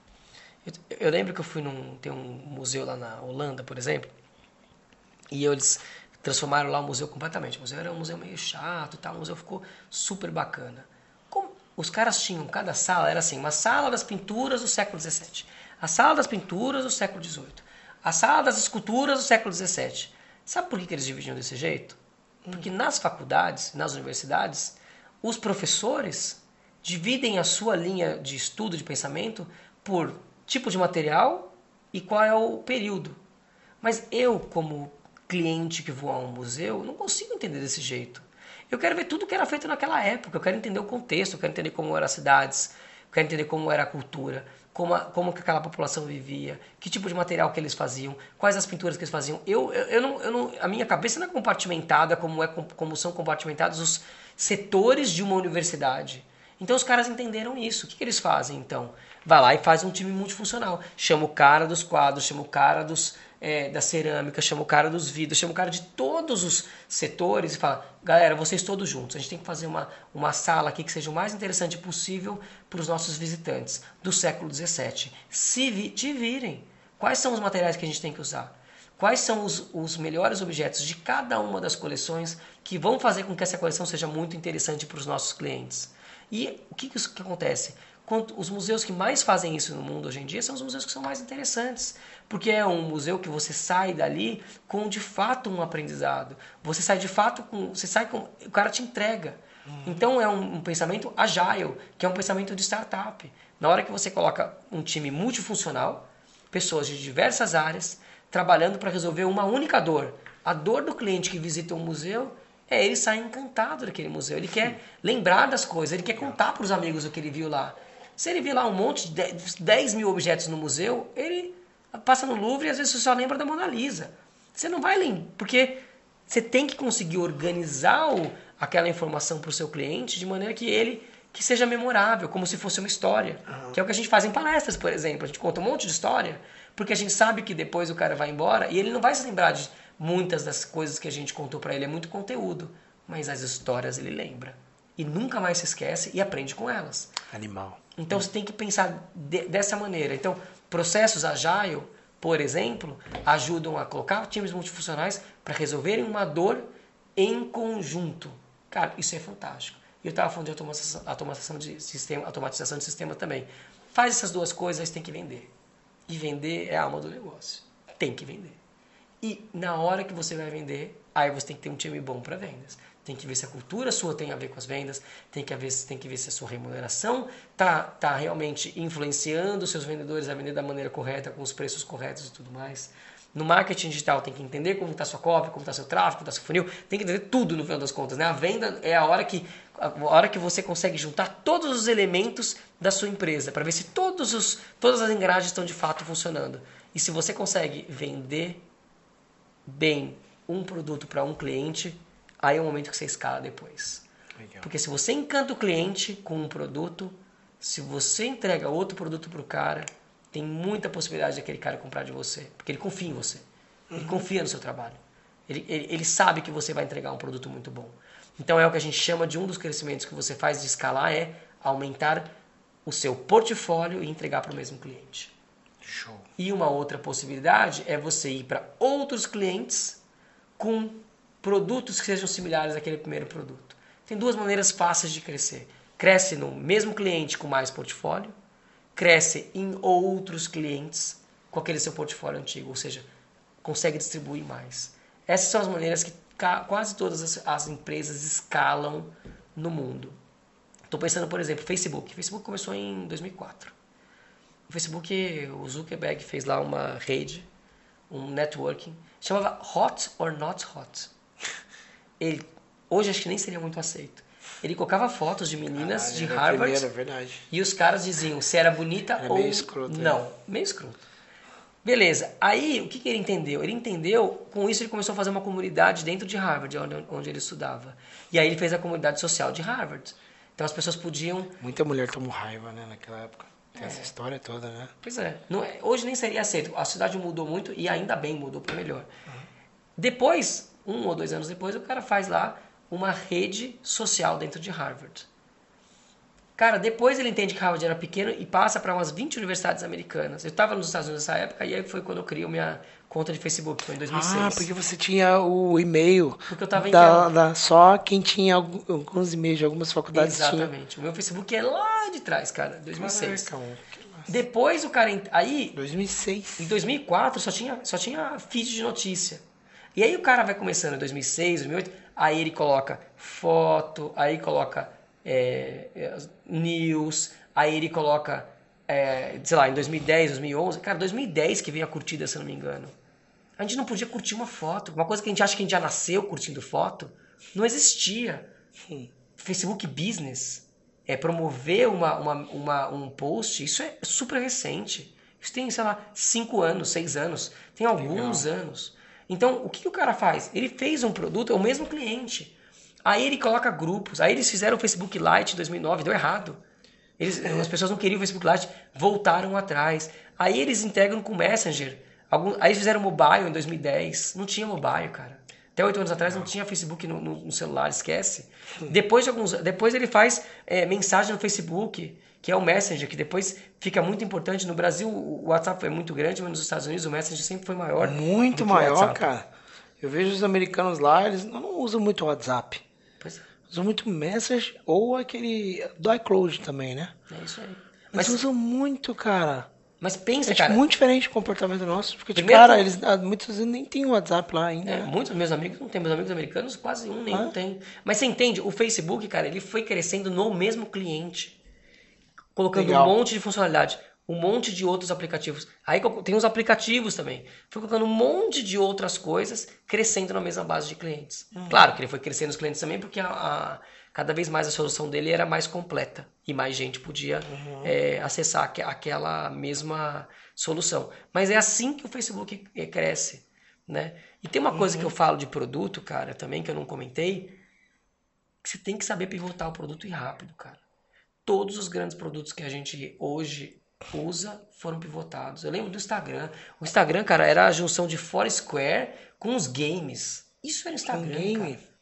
Eu, eu lembro que eu fui num tem um museu lá na Holanda, por exemplo, e eles transformaram lá o museu completamente. O museu era um museu meio chato, tal, o museu ficou super bacana. Os caras tinham cada sala era assim, uma sala das pinturas do século XVII, a sala das pinturas do século XVIII, a sala das esculturas do século XVII. Sabe por que, que eles dividiam desse jeito? Porque nas faculdades, nas universidades, os professores dividem a sua linha de estudo, de pensamento, por tipo de material e qual é o período. Mas eu, como cliente que vou a um museu, não consigo entender desse jeito. Eu quero ver tudo que era feito naquela época, eu quero entender o contexto, eu quero entender como eram as cidades, eu quero entender como era a cultura como, a, como que aquela população vivia, que tipo de material que eles faziam, quais as pinturas que eles faziam. Eu, eu, eu, não, eu não, a minha cabeça não é compartimentada como, é, como são compartimentados os setores de uma universidade. Então os caras entenderam isso. O que, que eles fazem então? Vai lá e faz um time multifuncional. Chama o cara dos quadros, chama o cara dos, é, da cerâmica, chama o cara dos vidros, chama o cara de todos os setores e fala: galera, vocês todos juntos, a gente tem que fazer uma, uma sala aqui que seja o mais interessante possível para os nossos visitantes do século XVII. Se vi, te virem, quais são os materiais que a gente tem que usar? Quais são os, os melhores objetos de cada uma das coleções que vão fazer com que essa coleção seja muito interessante para os nossos clientes? E o que, que, que acontece? Os museus que mais fazem isso no mundo hoje em dia são os museus que são mais interessantes, porque é um museu que você sai dali com de fato um aprendizado. Você sai de fato com, você sai com, o cara te entrega. Uhum. Então é um, um, pensamento agile, que é um pensamento de startup. Na hora que você coloca um time multifuncional, pessoas de diversas áreas trabalhando para resolver uma única dor, A dor do cliente que visita um museu é ele sair encantado daquele museu. Ele quer lembrar das coisas, ele quer contar para os amigos o que ele viu lá. Se ele viu lá um monte de 10 mil objetos no museu, ele passa no Louvre e às vezes você só lembra da Mona Lisa. Você não vai lembrar, porque você tem que conseguir organizar o, aquela informação para o seu cliente de maneira que ele que seja memorável, como se fosse uma história. Uhum. Que é o que a gente faz em palestras, por exemplo. A gente conta um monte de história, porque a gente sabe que depois o cara vai embora e ele não vai se lembrar de muitas das coisas que a gente contou para ele. É muito conteúdo, mas as histórias ele lembra. E nunca mais se esquece e aprende com elas. Animal. Então você tem que pensar de, dessa maneira. Então, processos agile, por exemplo, ajudam a colocar times multifuncionais para resolverem uma dor em conjunto. Cara, isso é fantástico. E eu estava falando de automatização, automatização, de sistema, automatização de sistema também. Faz essas duas coisas, tem que vender. E vender é a alma do negócio. Tem que vender. E na hora que você vai vender, aí você tem que ter um time bom para vendas. Tem que ver se a cultura sua tem a ver com as vendas, tem que ver, tem que ver se a sua remuneração tá, tá realmente influenciando seus vendedores a vender da maneira correta, com os preços corretos e tudo mais. No marketing digital tem que entender como está sua cópia, como está seu tráfego, como está seu funil, tem que entender tudo no final das contas. Né? A venda é a hora que a hora que você consegue juntar todos os elementos da sua empresa para ver se todos os, todas as engrenagens estão de fato funcionando. E se você consegue vender bem um produto para um cliente, aí é o momento que você escala depois. Legal. Porque se você encanta o cliente com um produto, se você entrega outro produto para o cara, tem muita possibilidade daquele cara comprar de você. Porque ele confia em você. Ele uhum. confia no seu trabalho. Ele, ele, ele sabe que você vai entregar um produto muito bom. Então é o que a gente chama de um dos crescimentos que você faz de escalar é aumentar o seu portfólio e entregar para o mesmo cliente. Show. E uma outra possibilidade é você ir para outros clientes com produtos que sejam similares àquele primeiro produto. Tem duas maneiras fáceis de crescer. Cresce no mesmo cliente com mais portfólio, cresce em outros clientes com aquele seu portfólio antigo, ou seja, consegue distribuir mais. Essas são as maneiras que quase todas as, as empresas escalam no mundo. Estou pensando, por exemplo, Facebook. Facebook começou em 2004. O Facebook, o Zuckerberg fez lá uma rede, um networking, chamava Hot or Not Hot. Ele, hoje acho que nem seria muito aceito. Ele colocava fotos de meninas de Harvard. Primeira, e os caras diziam se era bonita era ou meio escroto, não. É. Meio escroto. Beleza. Aí, o que, que ele entendeu? Ele entendeu, com isso ele começou a fazer uma comunidade dentro de Harvard, onde, onde ele estudava. E aí ele fez a comunidade social de Harvard. Então as pessoas podiam... Muita mulher tomou raiva, né, naquela época. Tem é. essa história toda, né? Pois é. Não, é, hoje nem seria aceito. A cidade mudou muito e ainda bem mudou para melhor. Uhum. Depois, um ou dois anos depois, o cara faz lá uma rede social dentro de Harvard. Cara, depois ele entende que Harvard era pequeno e passa para umas 20 universidades americanas. Eu estava nos Estados Unidos nessa época e aí foi quando eu criei minha conta de Facebook, foi em 2006. Ah, porque você tinha o e-mail. Porque eu estava em da, da, Só quem tinha alguns e-mails de algumas faculdades Exatamente. Tinha. O meu Facebook é lá de trás, cara, 2006. Caraca, depois o cara... Aí... 2006. Em 2004 só tinha, só tinha feed de notícia. E aí o cara vai começando em 2006, 2008, aí ele coloca foto, aí coloca é, é, news, aí ele coloca, é, sei lá, em 2010, 2011, cara, 2010 que veio a curtida, se eu não me engano. A gente não podia curtir uma foto, uma coisa que a gente acha que a gente já nasceu curtindo foto, não existia. Facebook Business, é promover uma, uma, uma, um post, isso é super recente. Isso tem, sei lá, 5 anos, 6 anos, tem alguns Legal. anos. Então, o que, que o cara faz? Ele fez um produto, é o mesmo cliente. Aí ele coloca grupos. Aí eles fizeram o Facebook Lite em 2009, deu errado. Eles, é. As pessoas não queriam o Facebook Lite, voltaram atrás. Aí eles integram com o Messenger. Algum, aí eles fizeram mobile em 2010. Não tinha mobile, cara. Até oito anos atrás não tinha Facebook no, no, no celular, esquece. Depois de alguns, depois ele faz é, mensagem no Facebook, que é o Messenger, que depois fica muito importante. No Brasil o WhatsApp foi muito grande, mas nos Estados Unidos o Messenger sempre foi maior. Muito maior, cara. Eu vejo os americanos lá, eles não usam muito o WhatsApp. Pois é. Usam muito Message ou aquele do iCloud também, né? É isso aí. Mas usam muito, cara. Mas pensa, é tipo, cara. muito diferente o comportamento nosso. Porque, tipo, cara, eles, ah, muitos nem têm WhatsApp lá ainda. É, né? Muitos meus amigos não têm. Meus amigos americanos, quase um nenhum ah. tem. Mas você entende? O Facebook, cara, ele foi crescendo no mesmo cliente. Colocando Legal. um monte de funcionalidade. um monte de outros aplicativos. Aí tem os aplicativos também. Fui colocando um monte de outras coisas, crescendo na mesma base de clientes. Uhum. Claro que ele foi crescendo os clientes também, porque a, a, cada vez mais a solução dele era mais completa e mais gente podia uhum. é, acessar aqu aquela mesma solução. Mas é assim que o Facebook cresce. Né? E tem uma uhum. coisa que eu falo de produto, cara, também que eu não comentei, que você tem que saber pivotar o produto e rápido, cara. Todos os grandes produtos que a gente hoje usa foram pivotados. Eu lembro do Instagram. O Instagram, cara, era a junção de Foursquare com os games. Isso era Instagram, um game. Cara.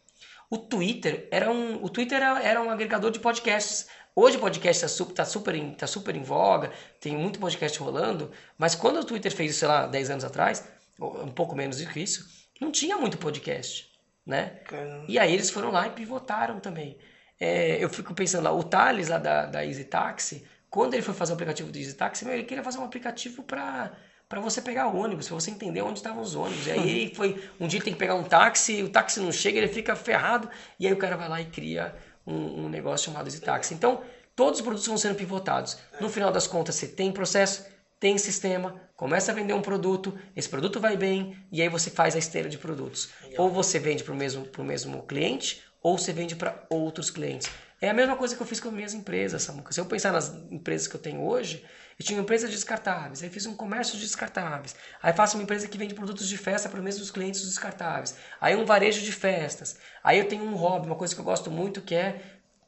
O Twitter era um, o Twitter era, era um agregador de podcasts. Hoje o podcast está super, tá super, em, tá super em voga, tem muito podcast rolando, mas quando o Twitter fez isso, sei lá, 10 anos atrás, um pouco menos do que isso, não tinha muito podcast, né? Caramba. E aí eles foram lá e pivotaram também. É, eu fico pensando lá, o Thales lá da, da Easy Taxi, quando ele foi fazer o aplicativo do Easy Taxi, ele queria fazer um aplicativo para para você pegar ônibus, para você entender onde estavam os ônibus. E aí ele foi, um dia ele tem que pegar um táxi, o táxi não chega, ele fica ferrado, e aí o cara vai lá e cria um, um negócio chamado Easy Taxi. Então, todos os produtos vão sendo pivotados. No final das contas, você tem processo, tem sistema, começa a vender um produto, esse produto vai bem, e aí você faz a esteira de produtos. Ou você vende para o mesmo, mesmo cliente, ou você vende para outros clientes. É a mesma coisa que eu fiz com as minhas empresas, Samuca. Se eu pensar nas empresas que eu tenho hoje, eu tinha uma empresa de descartáveis, aí fiz um comércio de descartáveis, aí faço uma empresa que vende produtos de festa para os mesmos clientes dos descartáveis, aí um varejo de festas, aí eu tenho um hobby, uma coisa que eu gosto muito que é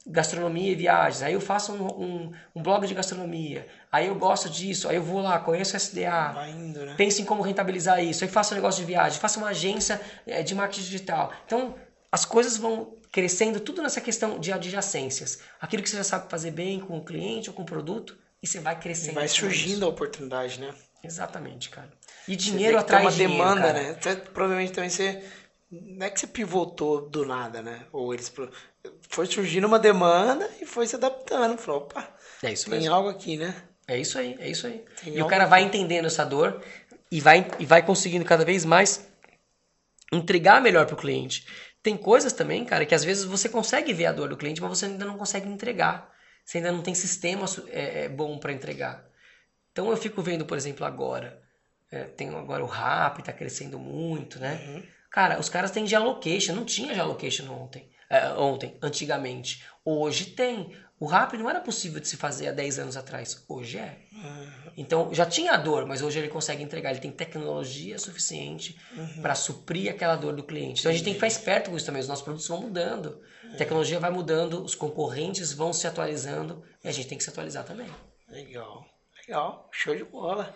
gastronomia e viagens, aí eu faço um, um, um blog de gastronomia, aí eu gosto disso, aí eu vou lá, conheço o SDA, indo, né? penso em como rentabilizar isso, aí faço um negócio de viagem, faço uma agência eh, de marketing digital. Então, as coisas vão crescendo tudo nessa questão de adjacências. Aquilo que você já sabe fazer bem com o cliente ou com o produto, e você vai crescendo. E vai surgindo a oportunidade, né? Exatamente, cara. E dinheiro atrás uma dinheiro, demanda, cara. né? Você, provavelmente também você não é que você pivotou do nada, né? Ou eles foi surgindo uma demanda e foi se adaptando, falou, opa. É isso tem mesmo. algo aqui, né? É isso aí, é isso aí. Tem e o cara vai entendendo essa dor e vai e vai conseguindo cada vez mais entregar melhor para o cliente. Tem coisas também, cara, que às vezes você consegue ver a dor do cliente, mas você ainda não consegue entregar. Você ainda não tem sistema é, é, bom para entregar. Então eu fico vendo, por exemplo, agora. É, tem agora o Rap, tá crescendo muito, né? Uhum. Cara, os caras têm geolocation. Não tinha geolocation ontem, é, ontem, antigamente. Hoje tem. O rap não era possível de se fazer há 10 anos atrás. Hoje é. Uhum. Então, já tinha dor, mas hoje ele consegue entregar. Ele tem tecnologia suficiente uhum. para suprir aquela dor do cliente. Então, a gente tem que ficar esperto com isso também. Os nossos produtos vão mudando. A é. tecnologia vai mudando, os concorrentes vão se atualizando e a gente tem que se atualizar também. Legal. Legal. Show de bola.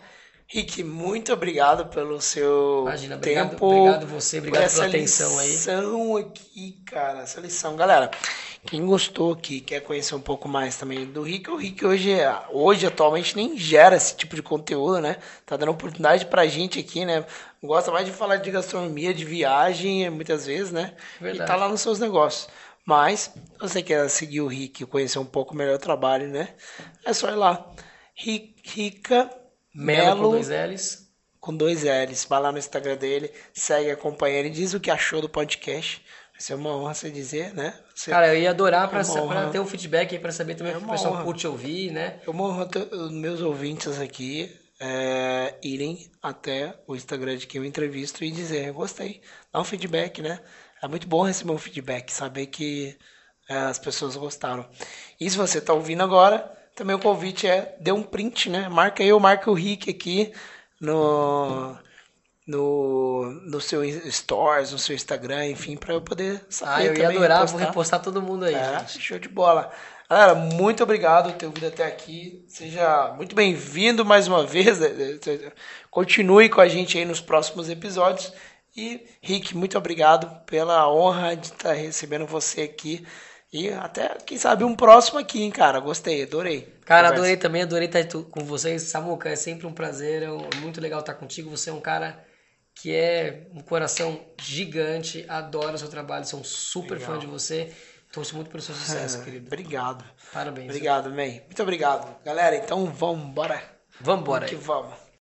Rick, muito obrigado pelo seu Imagina, obrigado, tempo. Obrigado você, obrigado pela atenção aí. Lição aqui, cara, essa lição. Galera, quem gostou aqui, quer conhecer um pouco mais também do Rick, o Rick hoje, hoje atualmente nem gera esse tipo de conteúdo, né? Tá dando oportunidade pra gente aqui, né? Gosta mais de falar de gastronomia, de viagem, muitas vezes, né? Verdade. E tá lá nos seus negócios. Mas, se você quer seguir o Rick e conhecer um pouco melhor o trabalho, né? É só ir lá. Rica Melo, com dois L's. Com dois L's. Vai lá no Instagram dele, segue, acompanha ele, diz o que achou do podcast. Vai ser uma honra você dizer, né? Você... Cara, eu ia adorar para é ter um feedback aí, para saber também é o pessoal honra. curte ouvir, né? É uma honra ter os meus ouvintes aqui é, irem até o Instagram de quem eu entrevisto e dizer, gostei. Dá um feedback, né? É muito bom receber um feedback, saber que é, as pessoas gostaram. E se você está ouvindo agora, também o convite é dê um print, né? Marca eu, marca o Rick aqui no no, no seu stories, no seu Instagram, enfim, para eu poder saber. Ah, eu ia adorar, repostar. vou repostar todo mundo aí. É, show de bola. Galera, muito obrigado por ter ouvido até aqui. Seja muito bem-vindo mais uma vez. <laughs> Continue com a gente aí nos próximos episódios. E, Rick, muito obrigado pela honra de estar recebendo você aqui e até, quem sabe, um próximo aqui, hein, cara. Gostei, adorei. Cara, Conversa. adorei também, adorei estar com vocês. Samuca, é sempre um prazer, é muito legal estar contigo. Você é um cara que é um coração gigante, adoro o seu trabalho, sou um super legal. fã de você. Torço muito pelo seu sucesso, é, querido. Obrigado. Parabéns. Obrigado, May. Muito obrigado. Galera, então vamos embora. Vamos embora. Que vamos.